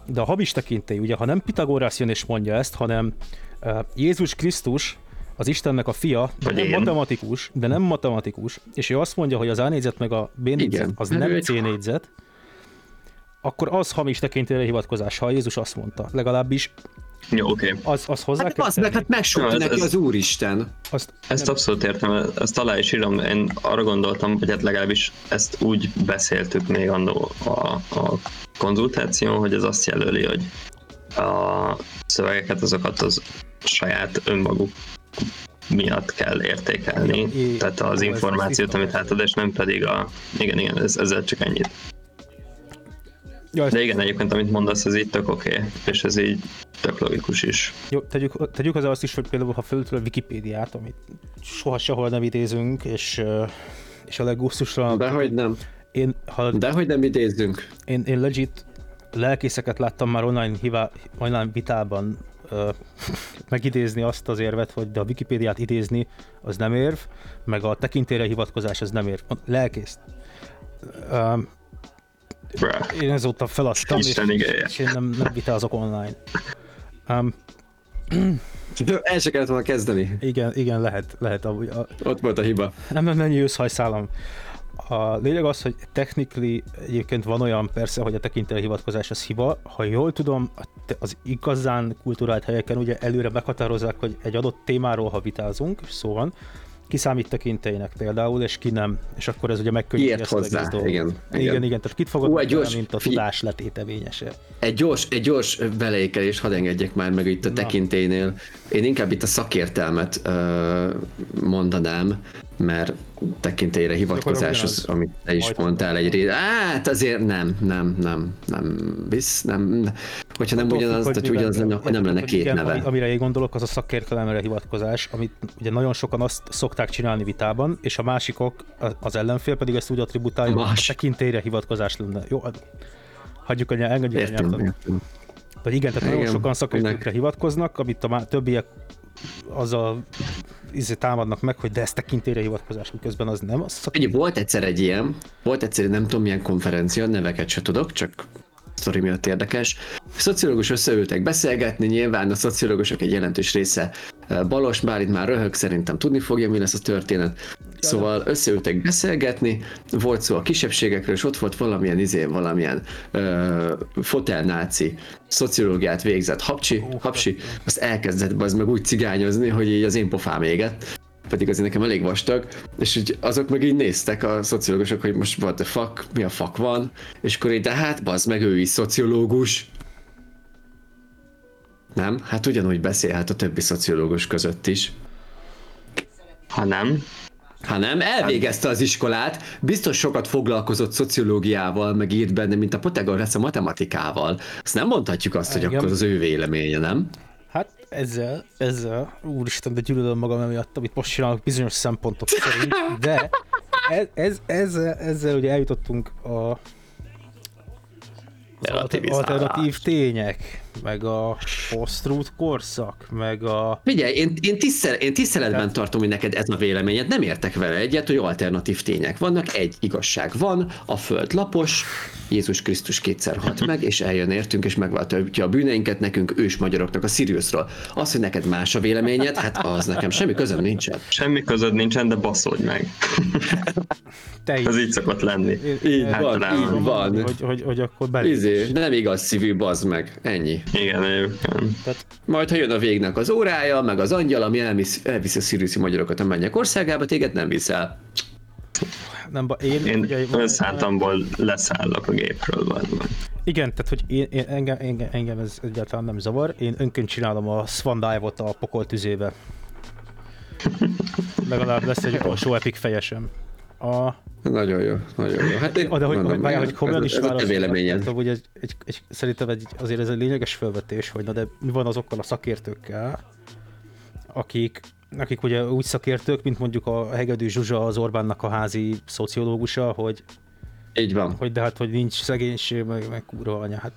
Speaker 3: De a habis tekintély, ugye, ha nem Pitagorász jön és mondja ezt, hanem uh, Jézus Krisztus, az Istennek a fia, de nem matematikus, de nem matematikus, és ő azt mondja, hogy az A négyzet meg a B négyzet
Speaker 1: Igen.
Speaker 3: az nem C négyzet, akkor az hamis tekintélyre hivatkozás, ha Jézus azt mondta. Legalábbis
Speaker 2: Jó, oké. Okay.
Speaker 3: az, az hozzá
Speaker 1: hát
Speaker 3: kell
Speaker 1: az meg, hát megsúgta neki
Speaker 2: ez-
Speaker 1: az úristen.
Speaker 3: Azt,
Speaker 2: Ezt
Speaker 3: nem-
Speaker 2: abszolút értem, ezt alá is írom, én arra gondoltam, hogy hát legalábbis ezt úgy beszéltük még annó a, a konzultáción, hogy ez azt jelöli, hogy a szövegeket azokat az saját önmaguk miatt kell értékelni,
Speaker 3: i-
Speaker 2: tehát az információt, amit átad, és nem pedig a... Igen, igen, ez, ezzel csak ennyit.
Speaker 3: Ja, ezt-
Speaker 2: De igen, egyébként amit mondasz, ez így tök oké, okay, és ez így tök logikus is.
Speaker 3: Jó, tegyük, tegyük hozzá azt is, hogy például ha fölültől a Wikipédiát, amit soha sehol nem idézünk, és, és a leggusztusra...
Speaker 1: Dehogy nem.
Speaker 3: Én, ha,
Speaker 1: Dehogy nem idézzünk.
Speaker 3: én, én legit lelkészeket láttam már online, hivá, online vitában ö, megidézni azt az érvet, hogy de a Wikipédiát idézni az nem érv, meg a tekintére hivatkozás az nem érv. Lelkész. Ö,
Speaker 2: Bruh.
Speaker 3: én ezóta feladtam, és,
Speaker 2: Isten igéje.
Speaker 3: és én nem, nem vitázok online. Um,
Speaker 1: El se kellett volna kezdeni.
Speaker 3: igen, igen, lehet, lehet. A, a,
Speaker 1: Ott volt a hiba.
Speaker 3: nem, nem, nem őszhajszálam. A lényeg az, hogy technically egyébként van olyan persze, hogy a tekintély hivatkozás az hiba. Ha jól tudom, az igazán kulturált helyeken ugye előre meghatározzák, hogy egy adott témáról, ha vitázunk, és szó van, ki számít tekintélynek például, és ki nem. És akkor ez ugye megkönnyíti ezt az
Speaker 1: hozzá,
Speaker 3: dolgot.
Speaker 1: igen,
Speaker 3: igen.
Speaker 1: igen.
Speaker 3: igen, tehát kit fogod
Speaker 1: Ú, egy gyors-
Speaker 3: mint a tudás letéteményese.
Speaker 1: Egy gyors, egy gyors beleékelés, hadd engedjek már meg itt a
Speaker 3: Na.
Speaker 1: tekintélynél. Én inkább itt a szakértelmet ö, mondanám, mert tekintélyre hivatkozás, az, amit te is mondtál egy rész. Hát azért nem, nem, nem, nem, visz, nem, hogyha nem ugyanaz,
Speaker 3: hogy
Speaker 1: ugyanaz lenne, akkor nem lenne két neve.
Speaker 3: Ami, amire én gondolok, az a szakértelemre hivatkozás, amit ugye nagyon sokan azt szokták csinálni vitában, és a másikok, a- az ellenfél pedig ezt úgy attributálja, hogy a tekintélyre hivatkozás lenne. Jó, ad- hagyjuk a nyelv, engedjük a
Speaker 1: Értem,
Speaker 3: nyelvtan.
Speaker 1: értem.
Speaker 3: Vagy igen, tehát nagyon
Speaker 1: Igen,
Speaker 3: sokan szakértőkre hivatkoznak, amit a többiek azzal izé támadnak meg, hogy de ez tekintélyre hivatkozás, miközben az nem. Az szak...
Speaker 1: Ugye volt egyszer egy ilyen, volt egyszer nem tudom milyen konferencia, neveket se tudok, csak sztori miatt érdekes. Szociológus összeültek beszélgetni, nyilván a szociológusok egy jelentős része eh, balos, bár itt már röhög, szerintem tudni fogja, mi lesz a történet. Szóval összeültek beszélgetni, volt szó a kisebbségekről, és ott volt valamilyen izé, valamilyen uh, fotelnáci szociológiát végzett hapsi, hapsi, azt elkezdett az meg úgy cigányozni, hogy így az én pofám égett pedig azért nekem elég vastag, és úgy azok meg így néztek a szociológusok, hogy most what the fuck, mi a fuck van, és akkor így, de hát bazd meg, ő is szociológus. Nem? Hát ugyanúgy beszélhet a többi szociológus között is.
Speaker 2: Ha nem,
Speaker 1: Ha nem, elvégezte az iskolát, biztos sokat foglalkozott szociológiával, meg írt benne, mint a Pythagoras a matematikával. Azt nem mondhatjuk azt, hogy
Speaker 3: Igen.
Speaker 1: akkor az ő véleménye, nem?
Speaker 3: Hát ezzel, ezzel, úristen, de gyűlölöm magam emiatt, amit most csinálok bizonyos szempontok szerint, de ez, ez, ezzel, ezzel ugye eljutottunk a az alternatív tények, meg a post korszak, meg a...
Speaker 1: Figyelj, én, én, tisztel, én tiszteletben tartom, hogy neked ez a véleményed, nem értek vele egyet, hogy alternatív tények vannak, egy igazság van, a föld lapos, Jézus Krisztus kétszer halt meg, és eljön értünk, és megváltja a bűneinket nekünk, ős magyaroknak a Siriusról. Az, hogy neked más a véleményed, hát az nekem semmi közöm nincsen.
Speaker 2: Semmi közöd nincsen, de baszódj meg.
Speaker 3: Te
Speaker 2: Ez így szokott lenni.
Speaker 1: Így van,
Speaker 2: Általában.
Speaker 1: így van.
Speaker 3: Hogy, hogy, hogy akkor belé.
Speaker 1: Izé, nem igaz szívű, bazd meg. Ennyi.
Speaker 2: Igen, egyébként.
Speaker 1: Majd, ha jön a végnek az órája, meg az angyal, ami elvisz, elviszi a szirűszi magyarokat a mennyek országába, téged nem viszel.
Speaker 3: Nem, ba, én,
Speaker 2: Én
Speaker 3: ugye,
Speaker 2: önszántamból leszállok a gépről, vagy van.
Speaker 3: Igen, tehát hogy én, én, engem, engem, engem ez egyáltalán nem zavar. Én önként csinálom a Swan Dive-ot a pokol tüzébe. Legalább lesz egy utolsó epic fejesem. A,
Speaker 1: Nagyon jó, nagyon jó. Hát én
Speaker 3: de hogy,
Speaker 1: mondom,
Speaker 3: várjál, hogy komolyan is
Speaker 1: véleményed.
Speaker 3: tehát, hogy egy, egy, egy, szerintem egy, azért ez egy lényeges felvetés, hogy na de mi van azokkal a szakértőkkel, akik, akik ugye úgy szakértők, mint mondjuk a Hegedű Zsuzsa, az Orbánnak a házi szociológusa, hogy,
Speaker 1: Így van.
Speaker 3: hogy de hát, hogy nincs szegénység, meg, meg kurva anya, hát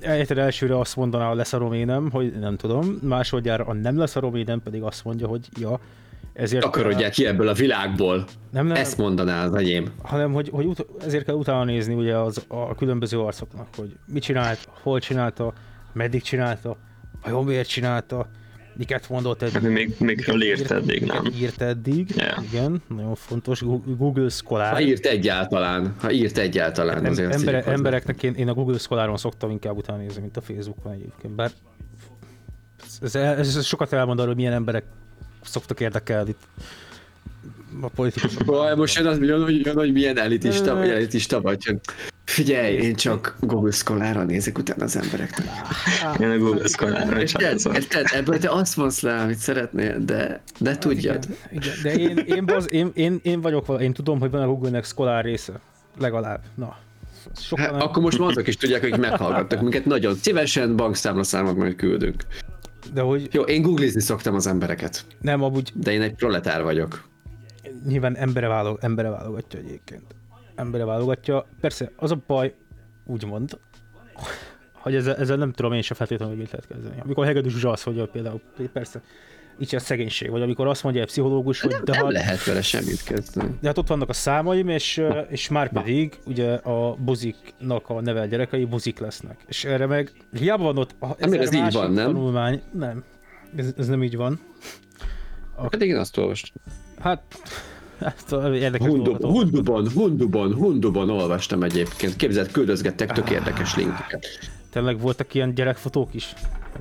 Speaker 3: Egyszer elsőre azt mondaná, a leszarom én nem, hogy nem tudom, másodjára a nem leszarom én nem pedig azt mondja, hogy ja, ezért
Speaker 1: Akarodják ki ebből a világból.
Speaker 3: nem, nem,
Speaker 1: Ezt mondaná az enyém.
Speaker 3: hanem hogy, hogy ut- ezért kell utána nézni ugye az, a különböző arcoknak, hogy mit csinált, hol csinálta, meddig csinálta, vajon miért csinálta, miket mondott eddig.
Speaker 2: Hát még, mikről írt eddig, nem?
Speaker 3: írt eddig,
Speaker 2: Yeah.
Speaker 3: igen, nagyon fontos, Google Scholar.
Speaker 1: Ha írt egyáltalán, ha írt egyáltalán,
Speaker 3: Em,
Speaker 1: azért
Speaker 3: embere, embereknek én, én a Google Scholaron szoktam inkább utána nézni, mint a Facebookon egyébként, bár ez, ez, ez sokat elmond arról, hogy milyen emberek szoktak érdekelni itt a politikusok.
Speaker 1: Vaj, most jön, az, jön, hogy, jön, hogy milyen elitista, vagy elitista vagy. Figyelj, én csak Google Scholar-ra nézek utána az embereknek.
Speaker 2: Én a Google Scholar-ra
Speaker 1: Érted? Ebből te azt mondsz le, amit szeretnél, de, de tudjad.
Speaker 3: Igen, igen, de én, én, baz, én, én, én vagyok én tudom, hogy van a Google-nek Scholar része. Legalább. Na. Sokkal
Speaker 1: Hát,
Speaker 3: nem-
Speaker 1: akkor most már azok is tudják, akik meghallgattak minket. Nagyon szívesen bankszámlaszámot majd küldünk.
Speaker 3: De hogy
Speaker 1: Jó, én googlizni szoktam az embereket,
Speaker 3: nem, amúgy
Speaker 1: de én egy proletár vagyok.
Speaker 3: nyilván embere, válog, embere válogatja egyébként. Embere válogatja. Persze, az a baj, úgymond, hogy ezzel, ezzel nem tudom én se feltétlenül, hogy mit lehet kezdeni. Amikor Hegedű Zsuzsa azt mondja például, hogy persze, így a szegénység, vagy amikor azt mondja egy pszichológus, hogy de,
Speaker 1: Nem
Speaker 3: ha,
Speaker 1: lehet vele semmit kezdeni.
Speaker 3: de hát ott vannak a számaim, és, és már pedig ugye a buziknak a nevelt gyerekei buzik lesznek. És erre meg hiába van ott a
Speaker 1: Nem, ez
Speaker 3: ezer
Speaker 1: így van, nem?
Speaker 3: tanulmány, nem. Ez, ez nem így van.
Speaker 1: Pedig én azt olvastam.
Speaker 3: Hát, a
Speaker 1: Hundu. Hunduban, Hunduban, Hunduban olvastam egyébként. Képzeld, küldözgettek tök érdekes linkeket.
Speaker 3: Tényleg voltak ilyen gyerekfotók is?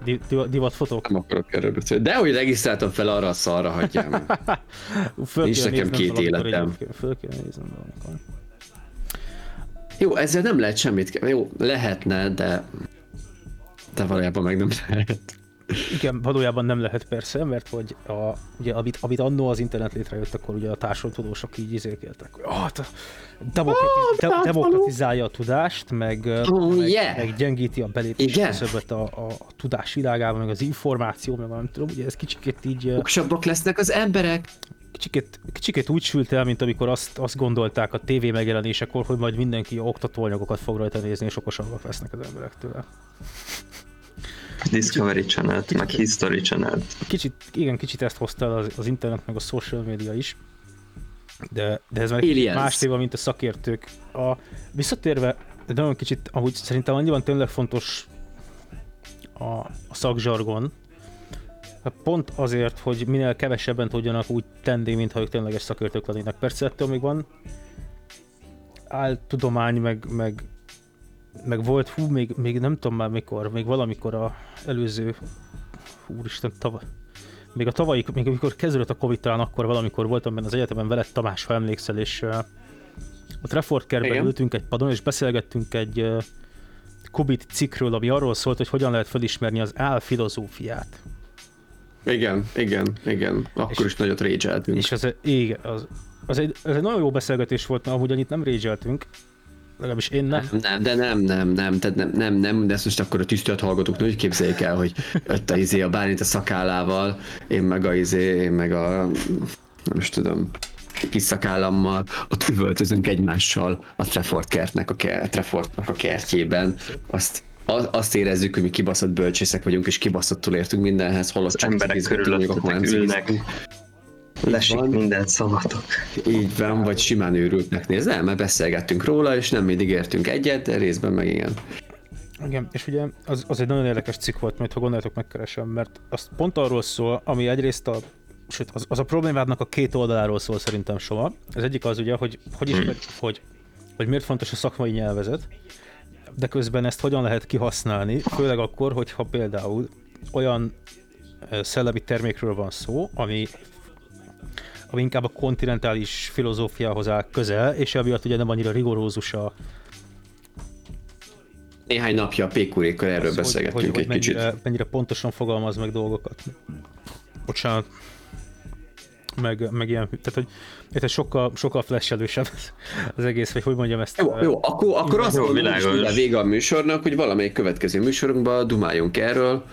Speaker 3: Di- di- divatfotók?
Speaker 1: Nem akarok erről beszélni. De hogy regisztráltam fel arra a szarra, hagyjám. Nincs nekem két
Speaker 3: valamikor
Speaker 1: életem.
Speaker 3: Föl kéne néznem valamikor.
Speaker 1: Jó, ezzel nem lehet semmit. Jó, lehetne, de... De valójában meg nem lehet.
Speaker 3: Igen, valójában nem lehet persze, mert hogy a, ugye, amit, amit annó az internet létrejött, akkor ugye a társadalomtudósok így izékeltek, hogy ah, te- demokratiz, de, demokratizálja a tudást, meg,
Speaker 1: Oh,
Speaker 3: meg,
Speaker 1: yeah.
Speaker 3: meg gyengíti a belépés küszöböt a, a, a tudás világában, meg az információ, meg nem tudom, ugye ez kicsikét így ö,
Speaker 1: Okosabbak lesznek az emberek.
Speaker 3: kicsikét, kicsikét úgy sült el, mint amikor azt, azt gondolták a tévé megjelenésekor, hogy majd mindenki oktatóanyagokat fog rajta nézni, és okosabbak lesznek az emberek tőle.
Speaker 2: Discovery channel meg History channel
Speaker 3: Kicsit, igen, kicsit ezt hozta el az, az internet, meg a social media is. De, de ez már egy
Speaker 1: Aliens.
Speaker 3: más téma, mint a szakértők. A, visszatérve, de nagyon kicsit, ahogy szerintem annyiban tényleg fontos a, a szakzsargon, Hát pont azért, hogy minél kevesebben tudjanak úgy tenni, mintha ők tényleges szakértők lennének. Persze ettől még van áltudomány, meg, meg, meg volt, hú, még, még nem tudom már mikor, még valamikor a előző, úristen, tavaly, még a tavalyi, még amikor kezdődött a Covid, talán akkor valamikor voltam benne az egyetemen veled Tamás, ha emlékszel, és uh, ott Refort kertben
Speaker 1: Igen.
Speaker 3: ültünk egy padon, és beszélgettünk egy uh, Kubit cikkről, ami arról szólt, hogy hogyan lehet felismerni az álfilozófiát.
Speaker 1: Igen, igen, igen. Akkor
Speaker 3: És-
Speaker 1: is nagyot régyeltünk.
Speaker 3: És az, igen, az, az egy, ez egy nagyon jó beszélgetés volt, mert amúgy annyit nem régyeltünk, Legalábbis én nem.
Speaker 1: Nem, de nem, nem, nem, tehát nem, nem, nem, de ezt most akkor a tisztelt hallgatók úgy képzeljék el, hogy ott a izé a Bálint a szakállával, én meg a izé, én meg a, nem is tudom, kis szakállammal, ott üvöltözünk egymással a Trefford kertnek a, ke- Treffordnak a kertjében, azt, azt érezzük, hogy mi kibaszott bölcsészek vagyunk, és kibaszottul értünk mindenhez, holott
Speaker 2: Az emberek
Speaker 1: akkor nem
Speaker 2: ülnek. Lesik
Speaker 1: van.
Speaker 2: minden szavatok.
Speaker 1: Így van, vagy simán őrültnek néz. Nem, mert beszélgettünk róla, és nem mindig értünk egyet, de részben meg igen.
Speaker 3: Igen, és ugye az, az egy nagyon érdekes cikk volt, majd ha gondoljátok megkeresem, mert az pont arról szól, ami egyrészt a sőt, az, az a problémádnak a két oldaláról szól szerintem soha. Az egyik az ugye, hogy hogy, ismer, hogy, hogy miért fontos a szakmai nyelvezet, de közben ezt hogyan lehet kihasználni, főleg akkor, hogyha például olyan szellemi termékről van szó, ami ami inkább a kontinentális filozófiához áll közel, és emiatt ugye nem annyira rigorózus a,
Speaker 1: Néhány napja a pékurékkal erről
Speaker 3: az,
Speaker 1: beszélgettünk
Speaker 3: hogy, hogy,
Speaker 1: egy
Speaker 3: hogy
Speaker 1: kicsit.
Speaker 3: mennyire, mennyire pontosan fogalmaz meg dolgokat. Bocsánat. Meg, meg ilyen, tehát hogy ez sokkal, sokkal flashelősebb az egész, vagy hogy mondjam ezt.
Speaker 1: Jó, jó, akkor, akkor azt mondom, hogy minden vége a műsornak, hogy valamelyik következő műsorunkban dumáljunk erről,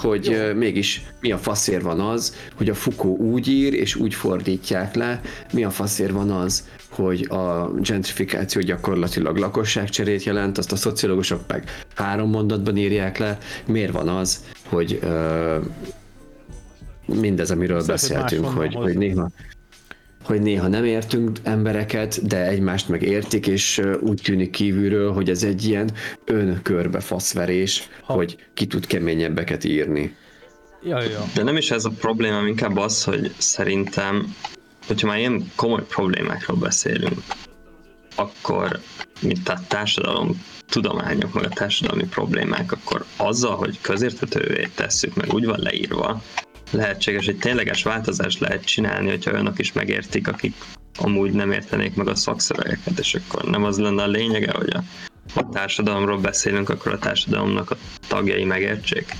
Speaker 1: hogy ö, mégis mi a faszér van az, hogy a Foucault úgy ír, és úgy fordítják le, mi a faszér van az, hogy a gentrifikáció gyakorlatilag lakosságcserét jelent, azt a szociológusok meg három mondatban írják le, miért van az, hogy ö, mindez, amiről
Speaker 3: hogy
Speaker 1: beszéltünk, hogy, hogy néha hogy néha nem értünk embereket, de egymást meg értik, és úgy tűnik kívülről, hogy ez egy ilyen önkörbe faszverés,
Speaker 3: Ha-
Speaker 1: hogy ki tud keményebbeket írni.
Speaker 3: Ja, ja.
Speaker 2: De nem is ez a probléma, inkább az, hogy szerintem, hogyha már ilyen komoly problémákról beszélünk, akkor mint a társadalom tudományok, meg a társadalmi problémák, akkor azzal, hogy közérthetővé tesszük, meg úgy van leírva, lehetséges, hogy tényleges változást lehet csinálni, hogyha olyanok is megértik, akik amúgy nem értenék meg a szakszövegeket, és akkor nem az lenne a lényege, hogy a, a társadalomról beszélünk, akkor a társadalomnak a tagjai megértsék.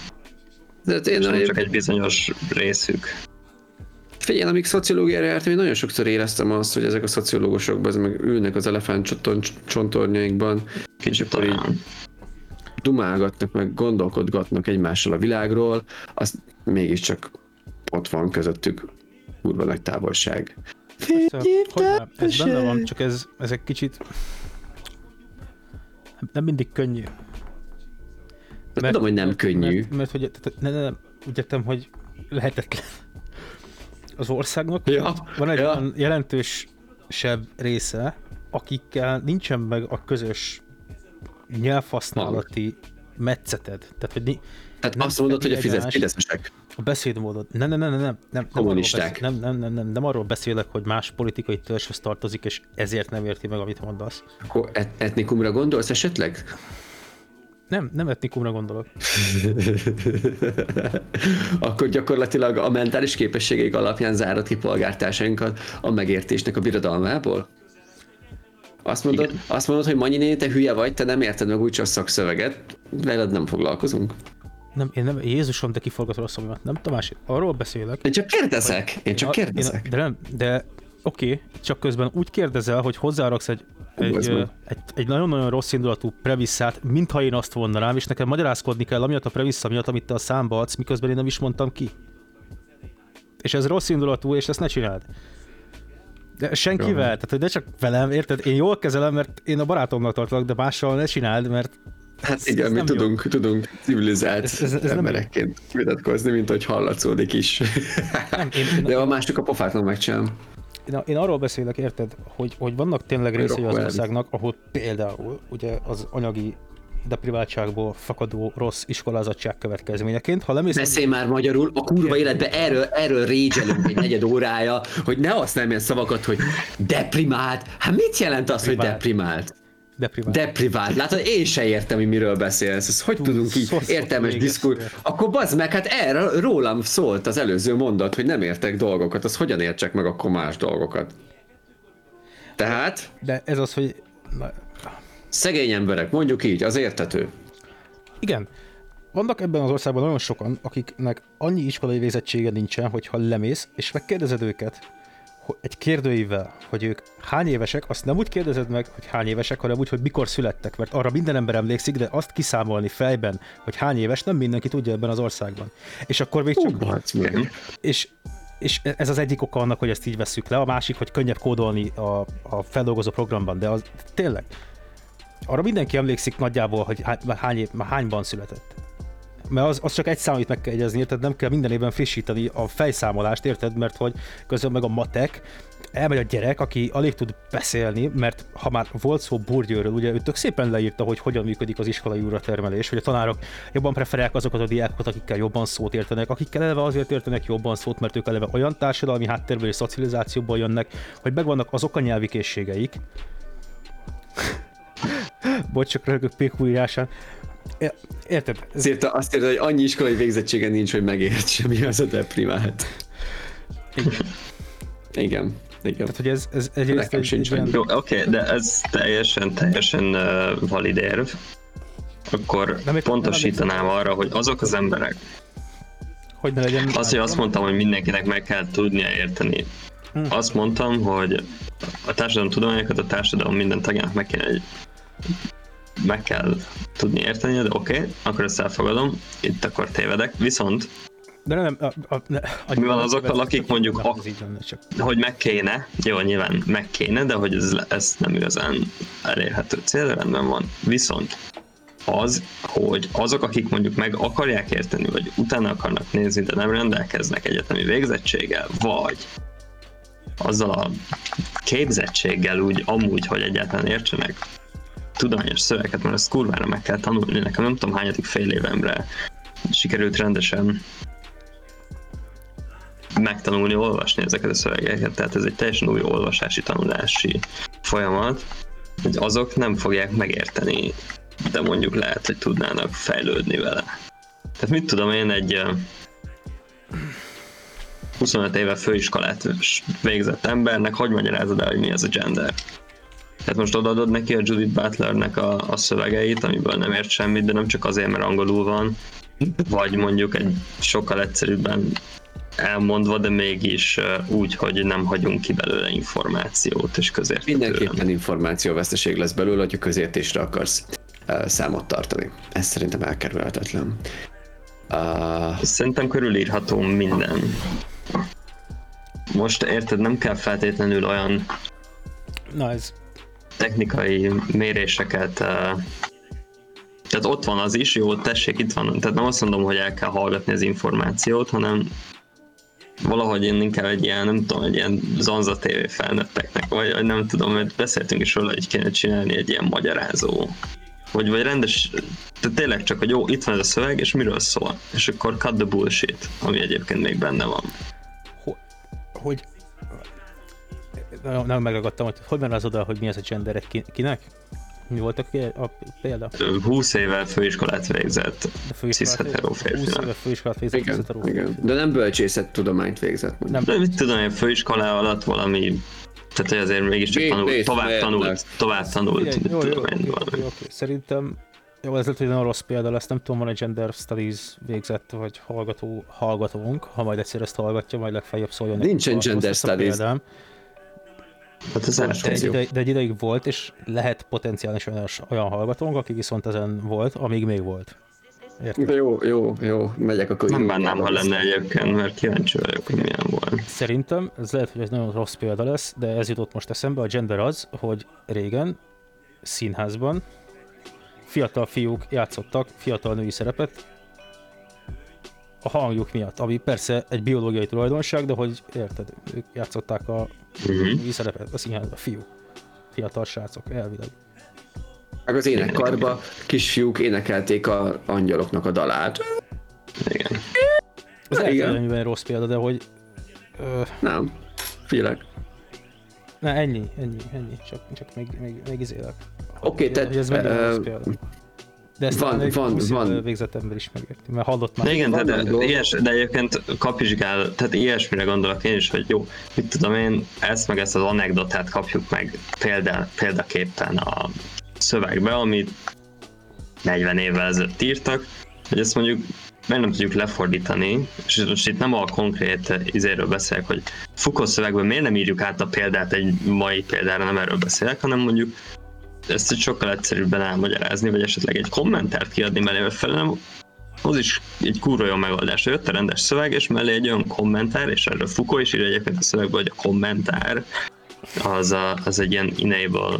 Speaker 1: De hát én,
Speaker 2: És nem csak egy bizonyos részük.
Speaker 1: figyelj, amíg szociológiára jártam, én nagyon sokszor éreztem azt, hogy ezek a szociológusok az meg ülnek az elefánt csontornyaikban,
Speaker 2: Kicsit
Speaker 1: akkor így dumálgatnak, meg gondolkodgatnak egymással a világról, az mégiscsak ott van közöttük kurva nagy távolság.
Speaker 3: Persze, hogy nem, ez benne van, csak ez, ez egy kicsit nem mindig könnyű.
Speaker 1: Mert, tudom, hogy nem könnyű.
Speaker 3: Mert, mert hogy tehát, ne, ne, nem, úgy értem, hogy lehetetlen. Az országnak
Speaker 1: Ja,
Speaker 3: van egy
Speaker 1: ja.
Speaker 3: olyan jelentősebb része, akikkel nincsen meg a közös nyelvhasználati metszeted. Tehát, hogy ni-
Speaker 1: Tehát
Speaker 3: nem
Speaker 1: azt mondod, hogy a fideszesek.
Speaker 3: A beszédmódod. Nem, nem, nem, nem, nem, nem,
Speaker 1: Kommunisták.
Speaker 3: Nem, nem, nem, nem, nem, arról beszélek, hogy más politikai törzshöz tartozik, és ezért nem érti meg, amit mondasz.
Speaker 1: Akkor et- etnikumra gondolsz esetleg?
Speaker 3: Nem, nem etnikumra gondolok.
Speaker 1: Akkor gyakorlatilag a mentális képességeik alapján zárod ki polgártársainkat a megértésnek a birodalmából? Azt mondod,
Speaker 2: Igen.
Speaker 1: azt mondod, hogy Manyi néni, te hülye vagy, te nem érted meg úgyse a szakszöveget, veled nem foglalkozunk.
Speaker 3: Nem, én nem, Jézusom, te kiforgatod a szamimat. Nem, Tamás, arról beszélek.
Speaker 1: Én csak kérdezek, én csak kérdezek.
Speaker 3: Én, de nem, de oké, okay, csak közben úgy kérdezel, hogy hozzáraksz egy, egy, ö, egy, egy nagyon-nagyon rossz indulatú premisszát, mintha én azt mondanám, és nekem magyarázkodni kell amiatt a premissza miatt, amit te a számba adsz, miközben én nem is mondtam ki. És ez rossz indulatú, és ezt ne csináld. De senkivel,
Speaker 1: Jó.
Speaker 3: tehát hogy ne csak velem, érted? Én jól kezelem, mert én a barátomnak tartalak, de mással ne csináld, mert
Speaker 1: Hát
Speaker 3: ez-
Speaker 1: igen,
Speaker 3: ez
Speaker 1: mi
Speaker 3: nem jó.
Speaker 1: tudunk, tudunk civilizált
Speaker 3: Ez- ez- ez nem
Speaker 1: emberekként vitatkozni, mint hogy hallatszódik is.
Speaker 3: Nem, én, én,
Speaker 1: De a másik a pofátlan megcsinálom.
Speaker 3: Én, én arról beszélek, érted, hogy, hogy vannak tényleg
Speaker 1: Hogy
Speaker 3: részei az országnak, ahol például ugye az anyagi depriváltságból fakadó rossz iskolázatság következményeként, ha lemész...
Speaker 1: Beszélj már magyarul, a kurva életbe erről, erről régyelünk egy negyed órája, hogy ne használj ilyen szavakat, hogy deprimált. Hát mit jelent az, hogy
Speaker 3: Deprivált.
Speaker 1: deprimált?
Speaker 3: Deprivált.
Speaker 1: Deprivált. Látod, én se értem, hogy miről beszélsz. Ez hogy tudunk így értelmes
Speaker 3: egyszer.
Speaker 1: Akkor bazd meg, hát erről rólam szólt az előző mondat, hogy nem értek dolgokat. Az hogyan értsek meg akkor más dolgokat? Tehát
Speaker 3: De ez az, hogy...
Speaker 1: Szegény emberek, mondjuk így, az értető.
Speaker 3: igen, vannak ebben az országban nagyon sokan, akiknek annyi iskolai végzettsége nincsen, hogyha lemész, és megkérdezed őket, egy kérdőivel, hogy ők hány évesek, azt nem úgy kérdezed meg, hogy hány évesek, hanem úgy, hogy mikor születtek, mert arra minden ember emlékszik, de azt kiszámolni fejben, hogy hány éves, nem mindenki tudja ebben az országban. És akkor még csak
Speaker 1: meg.
Speaker 3: és, és ez az egyik oka annak, hogy ezt így veszük le, a másik, hogy könnyebb kódolni a, a feldolgozó programban, de az tényleg, arra mindenki emlékszik nagyjából, hogy hány, hány, hányban született. Mert az, az csak egy szám, amit meg kell jegyezni, érted? Nem kell minden évben frissíteni a fejszámolást, érted? Mert hogy közben meg a matek, elmegy a gyerek, aki alig tud beszélni, mert ha már volt szó burgyőről, ugye ő tök szépen leírta, hogy hogyan működik az iskolai úratermelés, hogy a tanárok jobban preferálják azokat a diákokat, akikkel jobban szót értenek, akikkel eleve azért értenek jobban szót, mert ők eleve olyan társadalmi háttérből és szocializációból jönnek, hogy megvannak azok a nyelvi készségeik, Bocs, csak rögök PQ É- Érted? Ez,
Speaker 1: Azért azt érted, hogy annyi iskolai végzettsége nincs, hogy megért semmi az a deprimált. Igen, igen.
Speaker 3: tehát, hogy ez, ez egyrészt
Speaker 1: Nekem
Speaker 3: egy,
Speaker 1: sincs
Speaker 3: egy olyan,
Speaker 1: meg.
Speaker 2: Jó, oké, de ez teljesen, teljesen uh, valid érv. Akkor
Speaker 3: Nem,
Speaker 2: pontosítanám arra, hogy azok az emberek,
Speaker 3: hogy ne legyen...
Speaker 2: az, hogy azt mondtam, hogy mindenkinek meg kell tudnia érteni.
Speaker 3: Hm.
Speaker 2: Azt mondtam, hogy a társadalom tudományokat a társadalom minden tagjának meg kell, meg kell tudni érteni, de oké, okay, akkor ezt elfogadom, itt akkor tévedek. Viszont,
Speaker 3: De nem, a, a, ne, a,
Speaker 2: Mi van azokkal, akik mondjuk
Speaker 3: csak.
Speaker 2: hogy meg kéne, jó, nyilván meg kéne, de hogy ez, ez nem igazán elérhető cél, rendben van. Viszont az, hogy azok, akik mondjuk meg akarják érteni, vagy utána akarnak nézni, de nem rendelkeznek egyetemi végzettséggel, vagy azzal a képzettséggel úgy amúgy, hogy egyáltalán értsenek tudományos szövegeket, mert ezt kurvára meg kell tanulni. Nekem nem tudom hányadik fél évemre sikerült rendesen megtanulni, olvasni ezeket a szövegeket, tehát ez egy teljesen új olvasási, tanulási folyamat, hogy azok nem fogják megérteni, de mondjuk lehet, hogy tudnának fejlődni vele. Tehát mit tudom én egy ö, 25 éve főiskolát végzett embernek, hogy magyarázod el, hogy mi az a gender? Tehát most odaadod neki a Judith Butlernek a, a szövegeit, amiből nem ért semmit, de nem csak azért, mert angolul van, vagy mondjuk egy sokkal egyszerűbben elmondva, de mégis úgy, hogy nem hagyunk ki belőle információt és közérthetően.
Speaker 1: Mindenképpen információveszteség lesz belőle, hogyha közértésre akarsz számot tartani. Ez szerintem elkerülhetetlen. Uh,
Speaker 2: Szerintem körülírható minden. Most érted, nem kell feltétlenül olyan
Speaker 3: Na ez,
Speaker 2: technikai méréseket uh, tehát ott van az is, jó, tessék, itt van. Tehát nem azt mondom, hogy el kell hallgatni az információt, hanem valahogy én inkább egy ilyen, nem tudom, egy ilyen Zanza TV felnőtteknek, vagy, vagy nem tudom, mert beszéltünk is róla, hogy kéne csinálni egy ilyen magyarázó, vagy, vagy rendes, tehát tényleg csak, hogy jó, itt van ez a szöveg, és miről szól, és akkor cut the bullshit, ami egyébként még benne van.
Speaker 3: hogy, hogy nem, nem megragadtam, hogy hogy van az oda, hogy mi az a gender egy ki- kinek? Mi volt a, a példa?
Speaker 2: 20 éve főiskolát végzett,
Speaker 3: A
Speaker 2: cis hetero
Speaker 3: 20
Speaker 2: férfinak.
Speaker 3: éve főiskolát végzett
Speaker 1: igen, igen. De nem bölcsészet tudományt végzett.
Speaker 3: Nem.
Speaker 2: De mit tudom, én főiskola alatt valami, tehát hogy azért mégiscsak tanult, tovább tanult, tovább tanult,
Speaker 3: Figyelj,
Speaker 2: mit
Speaker 3: jó, jó,
Speaker 2: tudom én,
Speaker 3: jó,
Speaker 2: valami.
Speaker 3: jó, oké. Szerintem jó, ez lehet, hogy nagyon rossz példa lesz, nem tudom, van egy Gender Studies végzett, vagy hallgató, hallgatónk, ha majd egyszer ezt hallgatja, majd legfeljebb szóljon.
Speaker 1: Nincsen Gender Studies.
Speaker 3: példám.
Speaker 2: Hát ez
Speaker 3: De egy,
Speaker 2: eltérő.
Speaker 3: ideig, de egy ideig volt, és lehet potenciálisan olyan, olyan hallgatónk, aki viszont ezen volt, amíg még volt. Érted?
Speaker 1: De jó, jó, jó, megyek akkor.
Speaker 2: Nem bánnám, ha lenne egyébként, mert kíváncsi vagyok, hogy milyen volt.
Speaker 3: Szerintem ez lehet, hogy ez nagyon rossz példa lesz, de ez jutott most eszembe. A gender az, hogy régen színházban fiatal fiúk játszottak fiatal női szerepet a hangjuk miatt, ami persze egy biológiai tulajdonság, de hogy érted, ők játszották a
Speaker 2: Uh-huh.
Speaker 3: női szerepet a színházban, a fiúk, fiatal srácok, elvileg.
Speaker 1: Meg az énekkarba kisfiúk énekelték a angyaloknak a dalát.
Speaker 2: Igen.
Speaker 3: Ez ennyiben rossz példa, de hogy ö,
Speaker 1: Nem, figyelek.
Speaker 3: ne, ennyi, ennyi, ennyi, csak, csak még, még, még izélek.
Speaker 1: Oké,
Speaker 3: Hogy-
Speaker 1: tehát,
Speaker 3: hogy ez példa. De ezt
Speaker 1: van-
Speaker 3: van,
Speaker 1: van-
Speaker 3: 20
Speaker 1: van.
Speaker 3: éve végzett ember is megérti, mert hallott már.
Speaker 2: De igen,
Speaker 1: Vannak
Speaker 2: tehát
Speaker 1: dolgok.
Speaker 2: ilyes, de egyébként kapizsgál, tehát ilyesmire gondolok én is, hogy jó, mit tudom én, ezt meg ezt az anekdotát kapjuk meg példa, példaképpen a szövegbe, amit 40 évvel ezelőtt írtak, hogy ezt mondjuk meg nem tudjuk lefordítani, és most itt nem a konkrét izéről beszélek, hogy Foucault szövegben miért nem írjuk át a példát egy mai példára, nem erről beszélek, hanem mondjuk ezt egy sokkal egyszerűbben elmagyarázni, vagy esetleg egy kommentárt kiadni mellé fel, nem az is egy kurva jó megoldás. Jött a rendes szöveg, és mellé egy olyan kommentár, és erről Foucault is írja egyébként a szövegben, hogy a kommentár az, a, az egy ilyen enable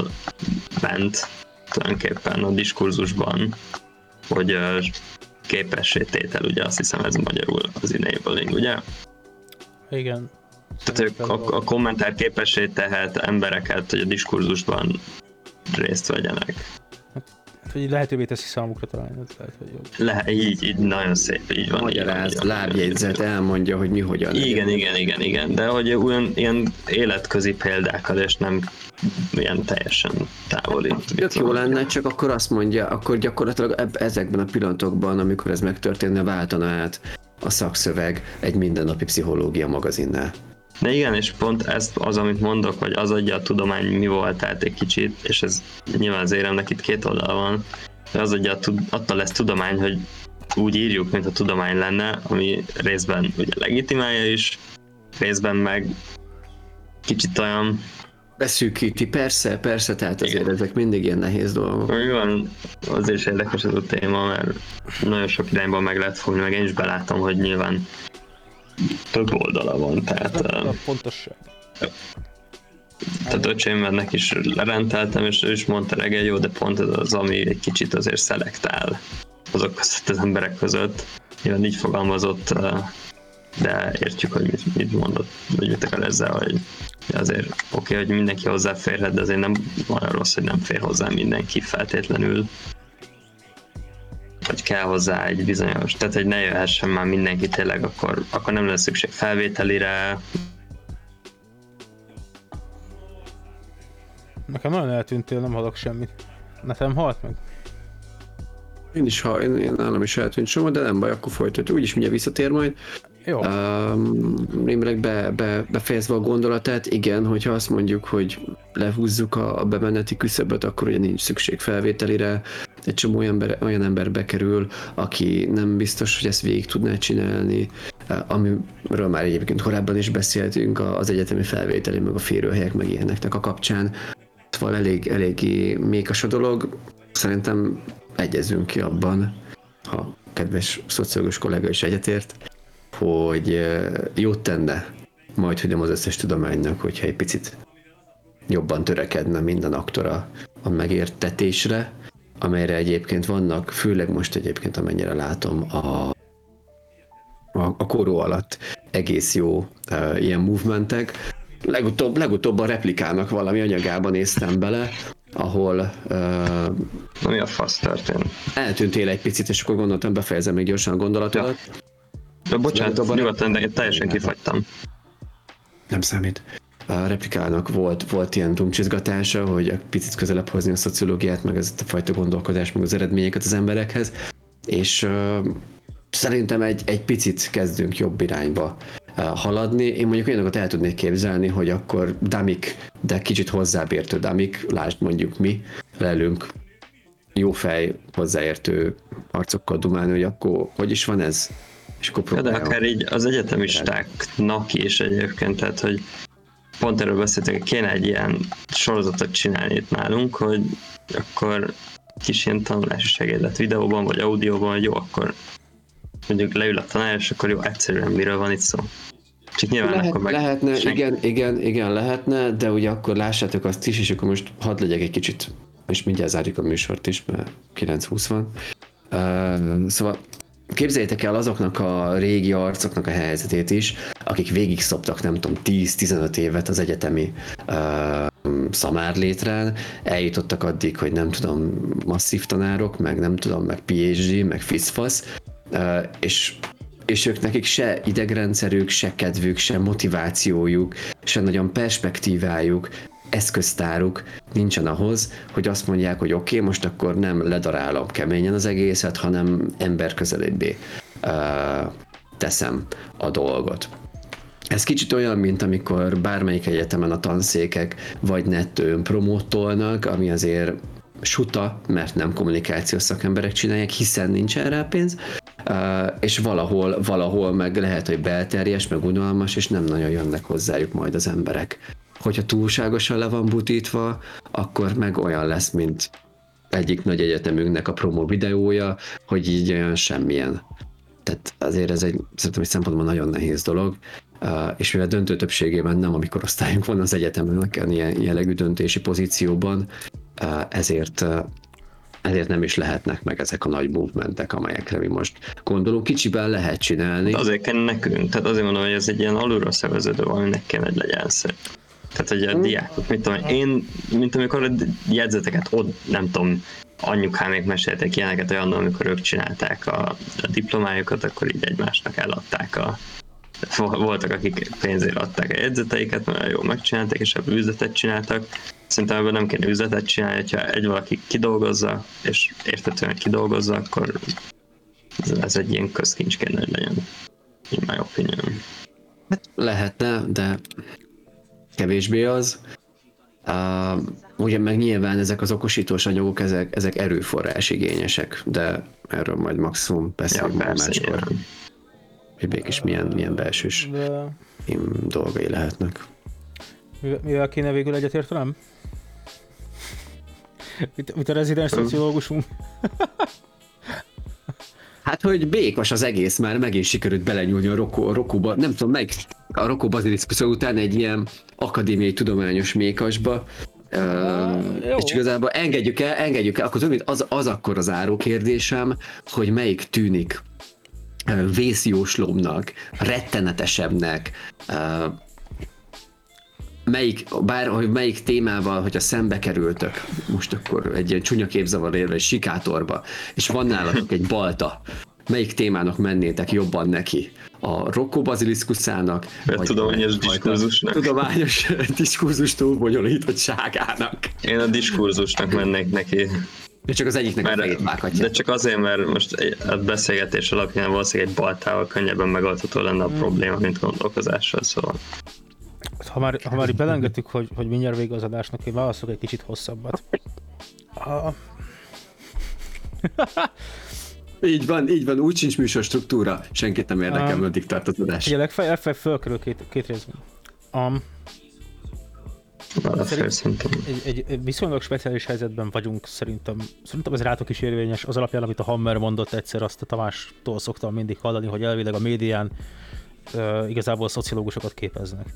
Speaker 2: bent tulajdonképpen a diskurzusban, hogy ö, képessé tétel, ugye azt hiszem ez magyarul az enabling, ugye?
Speaker 3: Igen.
Speaker 2: Tehát ők a, a kommentár képessé tehet embereket, hogy a diskurzusban részt vegyenek.
Speaker 3: Hát, hogy így lehetővé teszi számukra talán, ez lehet, hogy jobb.
Speaker 2: Le, így, így nagyon szép, így van.
Speaker 1: Magyaráz, lábjegyzet, elmondja, hogy mi hogyan.
Speaker 2: Igen, igen, igen, igen, de hogy olyan ilyen életközi példákkal, és nem ilyen teljesen távoli.
Speaker 1: Tök jó lenne, csak akkor azt mondja, akkor gyakorlatilag ezekben a pillanatokban, amikor ez megtörténne, váltana át a szakszöveg egy mindennapi pszichológia magazinnál.
Speaker 2: De igen, és pont ez az, amit mondok, hogy az adja a tudomány mi volt, tehát egy kicsit, és ez nyilván az éremnek itt két oldal van, de az adja, attól lesz tudomány, hogy úgy írjuk, mint a tudomány lenne, ami részben ugye legitimálja is, részben meg kicsit olyan,
Speaker 1: Beszűkíti, persze, persze, tehát azért
Speaker 2: Igen.
Speaker 1: ezek mindig ilyen nehéz dolgok.
Speaker 2: Van, azért is érdekes ez a téma, mert nagyon sok irányban meg lehet fogni, meg én is belátom, hogy nyilván több oldala van, tehát,
Speaker 3: A
Speaker 2: uh,
Speaker 3: pontosság.
Speaker 2: tehát öcsémnek is lerenteltem, és ő is mondta reggel, jó, de pont ez az, ami egy kicsit azért szelektál azok között az emberek között. Nyilván így fogalmazott, de értjük, hogy mit, mit mondott, vagy mit akar ezzel, hogy azért oké, okay, hogy mindenki hozzáférhet, de azért nem olyan rossz, hogy nem fér hozzá mindenki feltétlenül. Hogy kell hozzá egy bizonyos, tehát hogy ne jöhessen már mindenki tényleg, akkor, akkor nem lesz szükség felvételire,
Speaker 3: Nekem nagyon eltűntél, nem hallok semmit. Nekem halt meg?
Speaker 1: Én is, ha én, én nálam is eltűnt soha, de nem baj, akkor folytatjuk. Úgyis mindjárt visszatér majd.
Speaker 3: Jó.
Speaker 1: Um, Némrek be, be, befejezve a gondolatát, igen, hogyha azt mondjuk, hogy lehúzzuk a, a bemeneti küszöböt, akkor ugye nincs szükség felvételire. Egy csomó olyan ember, olyan ember bekerül, aki nem biztos, hogy ezt végig tudná csinálni, amiről már egyébként korábban is beszéltünk, az egyetemi felvételi, meg a férőhelyek, meg ilyeneknek a kapcsán. Szóval elég, eléggé mékas a dolog. Szerintem egyezünk ki abban, ha kedves szociológus kollega is egyetért, hogy jót tenne majd, hogy nem az összes tudománynak, hogyha egy picit jobban törekedne minden aktora a megértetésre, amelyre egyébként vannak, főleg most egyébként amennyire látom a, a, a koró alatt egész jó uh, ilyen movementek. Legutóbb, legutóbb a replikának valami anyagában néztem bele, ahol uh,
Speaker 2: ami a fasz történt.
Speaker 1: eltűntél egy picit, és akkor gondoltam, befejezem még gyorsan a gondolatodat.
Speaker 2: De bocsánat,
Speaker 1: a
Speaker 2: nyugodtan, de teljesen kifagytam.
Speaker 1: Nem számít. A replikának volt, volt ilyen dumcsizgatása, hogy egy picit közelebb hozni a szociológiát, meg ezt a fajta gondolkodást, meg az eredményeket az emberekhez, és uh, szerintem egy, egy picit kezdünk jobb irányba uh, haladni. Én mondjuk olyanokat el tudnék képzelni, hogy akkor damik, de kicsit hozzábértő damik, lásd mondjuk mi, lelünk jó fej, hozzáértő arcokkal dumálni, hogy akkor hogy is van ez? És akkor próbálja.
Speaker 2: akár így az egyetemistáknak is egyébként, tehát hogy pont erről beszéltünk, hogy kéne egy ilyen sorozatot csinálni itt nálunk, hogy akkor kis ilyen tanulási segédet videóban vagy audióban, hogy jó, akkor mondjuk leül a tanár, és akkor jó, egyszerűen miről van itt szó. Csak nyilván
Speaker 1: Lehet,
Speaker 2: akkor meg
Speaker 1: lehetne,
Speaker 2: senki-
Speaker 1: igen, igen, igen, lehetne, de ugye akkor lássátok azt is, és akkor most hadd legyek egy kicsit, és mindjárt zárjuk a műsort is, mert 9-20 van. Uh, szóval képzeljétek el azoknak a régi arcoknak a helyzetét is, akik végig szoptak, nem tudom, 10-15 évet az egyetemi uh, szamárlétrán, eljutottak addig, hogy nem tudom, masszív tanárok, meg nem tudom, meg PhD, meg fiszfasz, uh, és és ők nekik se idegrendszerük, se kedvük, se motivációjuk, se nagyon perspektívájuk, eszköztáruk nincsen ahhoz, hogy azt mondják, hogy oké, okay, most akkor nem ledarálom keményen az egészet, hanem ember közelébbé uh, teszem a dolgot. Ez kicsit olyan, mint amikor bármelyik egyetemen a tanszékek vagy nettőn promótolnak, ami azért suta, mert nem kommunikációs szakemberek csinálják, hiszen nincsen rá pénz, Uh, és valahol, valahol meg lehet, hogy belterjes, meg unalmas, és nem nagyon jönnek hozzájuk majd az emberek. Hogyha túlságosan le van butítva, akkor meg olyan lesz, mint egyik nagy egyetemünknek a promo videója, hogy így olyan semmilyen. Tehát azért ez egy szerintem egy szempontból nagyon nehéz dolog, Uh, és mivel döntő többségében nem a mikorosztályunk van az egyetemen ilyen jellegű döntési pozícióban, uh, ezért uh, ezért nem is lehetnek meg ezek a nagy movementek, amelyekre mi most gondolunk. Kicsiben lehet csinálni.
Speaker 2: De azért kell nekünk, tehát azért mondom, hogy ez egy ilyen alulra szerveződő valaminek kell, hogy legyen szép. Tehát, hogy a diákok, mit tudom, én, mint amikor a jegyzeteket ott, nem tudom, anyukámék meséltek ilyeneket olyan, amikor ők csinálták a, a diplomájukat, akkor így egymásnak eladták a, voltak, akik pénzért adták a jegyzeteiket, mert jó megcsinálták, és ebből üzletet csináltak. Szerintem ebben nem kéne üzletet csinálni, ha egy valaki kidolgozza, és értetően kidolgozza, akkor ez, ez egy ilyen közkincs kéne, hogy legyen. In my opinion.
Speaker 1: Lehetne, de kevésbé az. Uh, ugye meg nyilván ezek az okosítós anyagok, ezek, ezek erőforrás igényesek, de erről majd maximum beszélünk ja,
Speaker 2: persze,
Speaker 1: máskor,
Speaker 2: nyilván.
Speaker 1: hogy mégis milyen, milyen belsős
Speaker 3: De
Speaker 1: dolgai lehetnek.
Speaker 3: mivel, kéne végül egyetértenem? Mit, mit a rezidens szociológusunk?
Speaker 1: Hát, hogy békos az egész, már megint sikerült belenyúlni a Roku, Rokuba, nem tudom, meg a Roku Baziliszkusz után egy ilyen akadémiai tudományos mékasba, Uh,
Speaker 3: jó.
Speaker 1: és igazából engedjük el, engedjük el, akkor mit, az, az akkor az áró kérdésem, hogy melyik tűnik vészjóslóbbnak, rettenetesebbnek, melyik, bár hogy melyik témával, hogyha szembe kerültök, most akkor egy ilyen csúnya képzavar érve egy sikátorba, és van nálatok egy balta, melyik témának mennétek jobban neki? A Rocco Baziliszkuszának?
Speaker 2: Tudományos
Speaker 1: vagy a
Speaker 2: diskurzusnak.
Speaker 1: Tudományos diskurzus túlbonyolítottságának.
Speaker 2: Én a diskurzusnak mennék neki.
Speaker 1: De csak az egyiknek a fejét
Speaker 2: Mert,
Speaker 1: vághatja.
Speaker 2: de csak azért, mert most a beszélgetés alapján valószínűleg egy baltával könnyebben megoldható lenne a probléma, mint gondolkozással, szóval.
Speaker 3: Ha már, ha már így belengedtük, hogy, hogy mindjárt vége az adásnak, én válaszolok egy kicsit hosszabbat. A,
Speaker 1: Így van, így van, úgy sincs műsor struktúra, senkit nem érdekel,
Speaker 3: Um,
Speaker 1: meddig tart az adás.
Speaker 3: ugye legfeljebb, legfeljebb fölkerül két, két részben. Um,
Speaker 2: szerintem.
Speaker 3: egy, egy, egy viszonylag speciális helyzetben vagyunk szerintem. Szerintem ez rátok is érvényes. Az alapján, amit a Hammer mondott egyszer, azt a Tamástól szoktam mindig hallani, hogy elvileg a médián uh, igazából szociológusokat képeznek.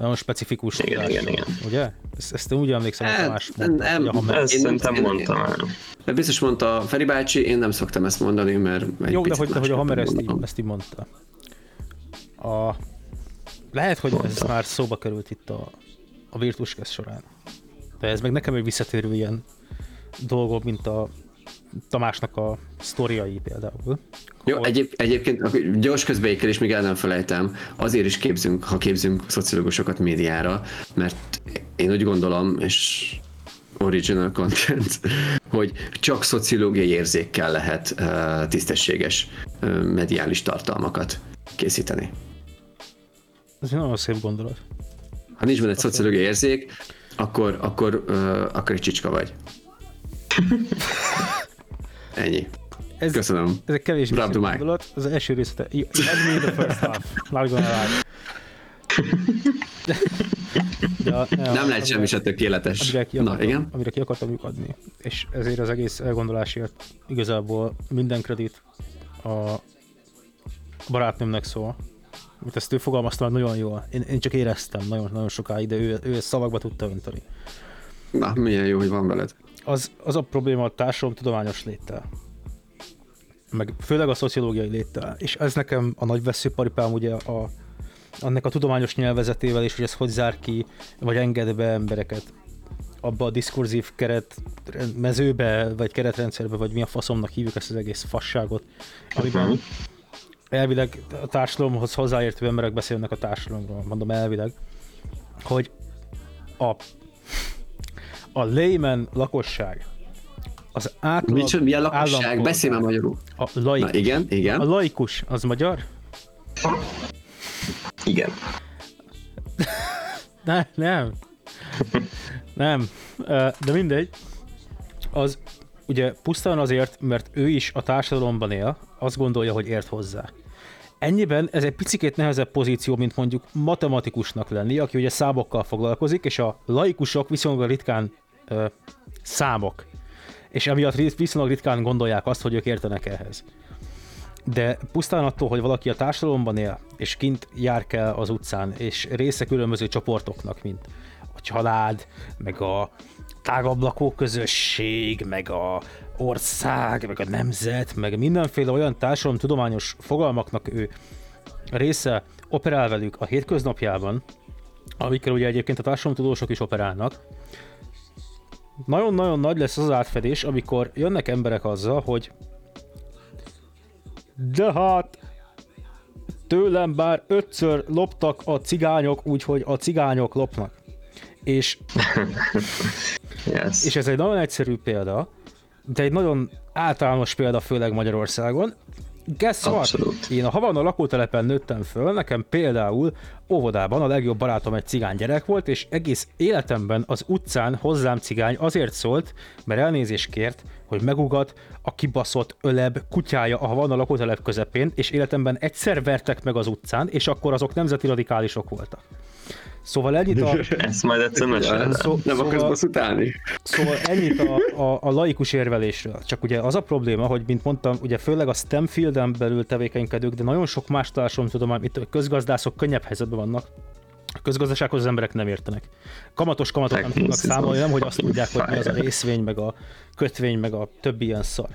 Speaker 3: Nagyon specifikus
Speaker 2: Igen,
Speaker 3: tudással,
Speaker 2: igen, igen.
Speaker 3: Ugye? Ezt, ezt én úgy emlékszem, hogy
Speaker 1: Hát,
Speaker 3: Tamás mondta,
Speaker 1: nem,
Speaker 3: hogy a Hammer.
Speaker 2: Ezt
Speaker 1: Én nem-
Speaker 2: szerintem
Speaker 1: én-
Speaker 2: mondtam el.
Speaker 1: De biztos mondta Feri bácsi, én nem szoktam ezt mondani, mert egy
Speaker 3: Jó, de hogy, hogy a Hammer ezt így, ezt így mondta. A... Lehet, hogy ez
Speaker 2: Mondta.
Speaker 3: már szóba került itt a, a Virtus.cast során. De ez meg nekem egy visszatérő ilyen dolgok, mint a Tamásnak a sztoriai például.
Speaker 1: Jó,
Speaker 3: Hogy-
Speaker 1: egyéb, egyébként gyors közbeékelés, még el nem felejtem, azért is képzünk, ha képzünk szociológusokat médiára, mert én úgy gondolom, és original content, hogy csak szociológiai érzékkel lehet uh, tisztességes uh, mediális tartalmakat készíteni.
Speaker 3: Ez egy nagyon szép gondolat.
Speaker 1: Ha nincs benne egy szociológiai érzék, akkor, akkor, uh, akkor egy csicska vagy. Ennyi.
Speaker 3: Ez,
Speaker 1: Köszönöm.
Speaker 3: ez egy kevés gondolat. Az első részlet. Let me the first half. Not gonna lie. De, a-
Speaker 1: Nem lehet semmi se tökéletes.
Speaker 3: amire ki,
Speaker 1: Na,
Speaker 3: akartam,
Speaker 1: igen?
Speaker 3: amire ki akartam lyukadni. És ezért az egész elgondolásért igazából minden kredit a barátnőmnek szól. Mint ezt ő fogalmazta már nagyon jól. Én, én csak éreztem nagyon, nagyon sokáig, de ő, ő ezt szavakba tudta önteni.
Speaker 1: Na, milyen jó, hogy van veled.
Speaker 3: Az, az a probléma a társadalom tudományos léttel. Meg főleg a szociológiai léttel. És ez nekem a nagy veszőparipám ugye a, annak a tudományos nyelvezetével is, hogy ez hogy zár ki, vagy enged be embereket abba a diskurzív keret mezőbe, vagy keretrendszerbe, vagy mi a faszomnak hívjuk ezt az egész fasságot, amiben elvileg a társadalomhoz hozzáértő emberek beszélnek a társadalomról, mondom elvileg, hogy a, a layman lakosság, az átlag
Speaker 1: Micsoda, milyen lakosság? Beszélj már magyarul.
Speaker 3: A, laik,
Speaker 1: Na igen, igen.
Speaker 3: a laikus, az magyar?
Speaker 2: Igen.
Speaker 3: Ne, nem. Nem. De mindegy. Az ugye pusztán azért, mert ő is a társadalomban él, azt gondolja, hogy ért hozzá. Ennyiben ez egy picit nehezebb pozíció, mint mondjuk matematikusnak lenni, aki ugye számokkal foglalkozik, és a laikusok viszonylag ritkán ö, számok. És emiatt viszonylag ritkán gondolják azt, hogy ők értenek ehhez. De pusztán attól, hogy valaki a társadalomban él, és kint jár kell az utcán, és része különböző csoportoknak, mint a család, meg a tágabb lakóközösség, meg a ország, meg a nemzet, meg mindenféle olyan társadalomtudományos fogalmaknak ő része operál velük a hétköznapjában, amikkel ugye egyébként a társadalomtudósok is operálnak, nagyon-nagyon nagy lesz az az átfedés, amikor jönnek emberek azzal, hogy de hát tőlem bár ötször loptak a cigányok, úgyhogy a cigányok lopnak. És
Speaker 2: Yes.
Speaker 3: és ez egy nagyon egyszerű példa, de egy nagyon általános példa, főleg Magyarországon. Guess what?
Speaker 2: Abszolút.
Speaker 3: Én a Havana lakótelepen nőttem föl, nekem például óvodában a legjobb barátom egy cigány gyerek volt, és egész életemben az utcán hozzám cigány azért szólt, mert elnézést kért, hogy megugat a kibaszott öleb kutyája a Havana lakótelep közepén, és életemben egyszer vertek meg az utcán, és akkor azok nemzeti radikálisok voltak. Szóval ennyit a,
Speaker 2: Ezt majd egyszer meséled.
Speaker 3: szó,
Speaker 1: Nem akarsz
Speaker 3: szóval,
Speaker 1: bosszútálni?
Speaker 3: Szóval ennyit a, a, a laikus érvelésről. Csak ugye az a probléma, hogy mint mondtam, ugye főleg a STEM fielden belül tevékenykedők, de nagyon sok más társadalomtudomány, itt a közgazdászok könnyebb helyzetben vannak. A közgazdasághoz az emberek nem értenek. Kamatos kamatot nem tudnak számolni, nem hogy azt tudják, hogy mi az a részvény, meg a kötvény, meg a többi ilyen szar.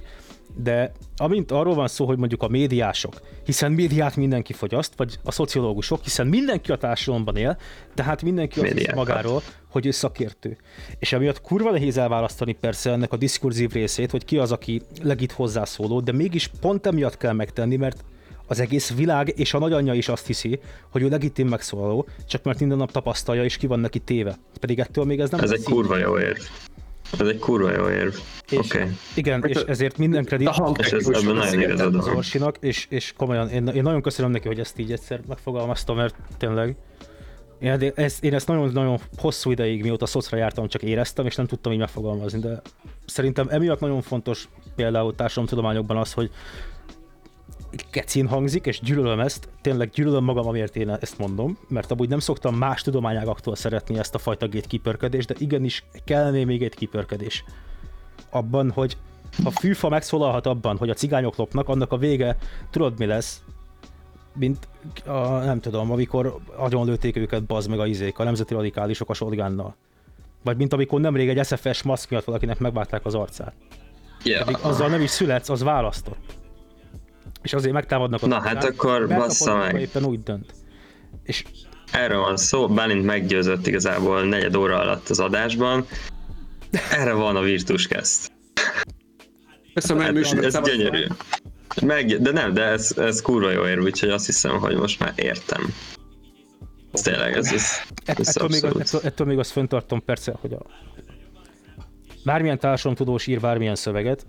Speaker 3: De amint arról van szó, hogy mondjuk a médiások, hiszen médiát mindenki fogyaszt, vagy a szociológusok, hiszen mindenki a társadalomban él, tehát mindenki azt hiszi magáról, hogy ő szakértő. És emiatt kurva nehéz elválasztani persze ennek a diskurzív részét, hogy ki az, aki legit hozzászóló, de mégis pont emiatt kell megtenni, mert az egész világ és a nagyanyja is azt hiszi, hogy ő legitim megszólaló, csak mert minden nap tapasztalja és ki van neki téve. Pedig ettől még ez nem
Speaker 2: Ez egy kurva jó érv. Ez egy kurva jó érv.
Speaker 3: És,
Speaker 2: Oké. Okay.
Speaker 3: Igen, és ezért minden kredit
Speaker 2: És ez ebben nagyon igazad
Speaker 3: az. Orsinak, és, és komolyan, én, én nagyon köszönöm neki, hogy ezt így egyszer megfogalmaztam, mert tényleg én de ezt, én ezt nagyon-nagyon hosszú ideig, mióta szocra jártam, csak éreztem, és nem tudtam így megfogalmazni, de szerintem emiatt nagyon fontos például társadalomtudományokban az, hogy kecin hangzik, és gyűlölöm ezt, tényleg gyűlölöm magam, amiért én ezt mondom, mert amúgy nem szoktam más tudományágaktól szeretni ezt a fajta gatekeeperkedést, de igenis kellene még gatekeeperkedés. Abban, hogy ha fűfa megszólalhat abban, hogy a cigányok lopnak, annak a vége, tudod mi lesz? Mint a, nem tudom, amikor agyonlőtték őket bazd meg a izék, a nemzeti radikálisok a shotgunnal. Vagy mint amikor nemrég egy SFS maszk miatt valakinek megvágták az arcát.
Speaker 2: Yeah.
Speaker 3: Pedig azzal nem is születsz, az választott. És azért megtámadnak a
Speaker 2: Na, hát akkor bassza meg.
Speaker 3: éppen úgy dönt. És
Speaker 2: Erről van szó, Bálint meggyőzött igazából negyed óra alatt az adásban. Erre van a Virtus Cast.
Speaker 1: Köszönöm,
Speaker 2: Hát, ez
Speaker 1: szavaztál.
Speaker 2: gyönyörű. Meg, de nem, de ez, ez kurva jó érv, úgyhogy azt hiszem, hogy most már értem. Ez tényleg, ez, ez,
Speaker 3: ett-
Speaker 2: ez
Speaker 3: ettől, még, ettől, ettől még azt föntartom persze, hogy a bármilyen társadalomtudós ír bármilyen szöveget,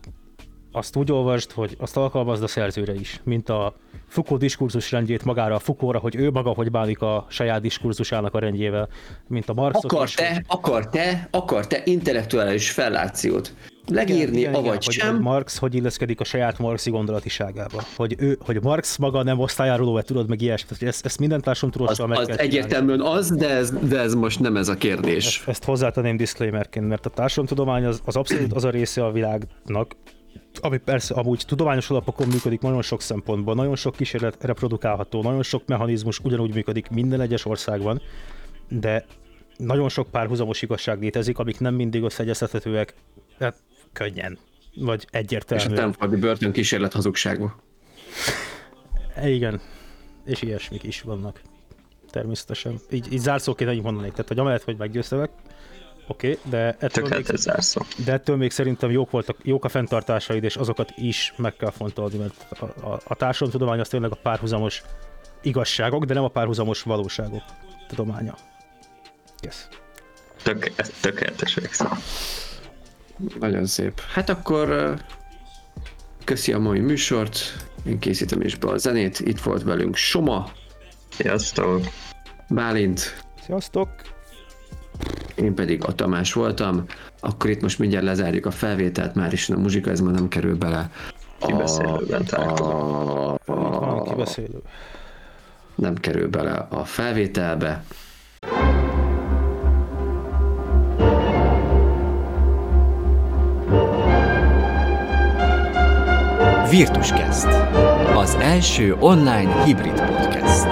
Speaker 3: azt úgy olvasd, hogy azt alkalmazd a szerzőre is, mint a Foucault diskurzus rendjét magára a Foucaultra, hogy ő maga hogy bánik a saját diskurzusának a rendjével, mint a Marxot is,
Speaker 1: Akar-e, akar-e, akar-e intellektuális fellációt legírni,
Speaker 3: igen,
Speaker 1: avagy
Speaker 3: hogy,
Speaker 1: sem?
Speaker 3: hogy Marx hogy illeszkedik a saját marxi gondolatiságába. Hogy, ő, hogy Marx maga nem osztályáruló tudod, meg ilyesmit. Ezt, ezt minden
Speaker 1: Az,
Speaker 3: társadalomtudóssal meg
Speaker 1: az
Speaker 3: kell csinálni.
Speaker 1: egyértelműen az, de ez, de ez most nem ez a kérdés.
Speaker 3: Ezt, ezt hozzátenném disclaimerként, mert a társadalomtudomány az, az abszolút az a része a világnak, ami persze amúgy tudományos alapokon működik nagyon sok szempontból, nagyon sok kísérlet reprodukálható, nagyon sok mechanizmus ugyanúgy működik minden egyes országban, de nagyon sok párhuzamos igazság létezik, amik nem mindig összeegyeztethetőek hát, könnyen, vagy
Speaker 1: És a
Speaker 3: egyértelműen.
Speaker 1: Stanfordi börtön kísérlet hazugságba.
Speaker 3: Igen, és ilyesmik is vannak. Természetesen. Így, így zárszóként annyit mondanék, tehát hogy amellett, hogy meggyőztelek, oké, okay, de, ettől még, de ettől még szerintem jók, voltak, jók a fenntartásaid, és azokat is meg kell fontolni, mert a, a, a társadalomtudomány az tényleg a párhuzamos igazságok, de nem a párhuzamos valóságok tudománya. Yes.
Speaker 2: Tök, ez tökéletes végszó.
Speaker 1: Nagyon szép. Hát akkor köszi a mai műsort, én készítem is be a zenét, itt volt velünk Soma,
Speaker 2: Sziasztok!
Speaker 1: Bálint,
Speaker 3: Sziasztok!
Speaker 1: Én pedig a Tamás voltam. Akkor itt most mindjárt lezárjuk a felvételt, már is a muzsika, ez már nem kerül bele.
Speaker 2: Kibeszélőben
Speaker 1: a, a,
Speaker 3: kibeszélő.
Speaker 1: nem kerül bele a felvételbe.
Speaker 5: Virtuscast, az első online hibrid podcast.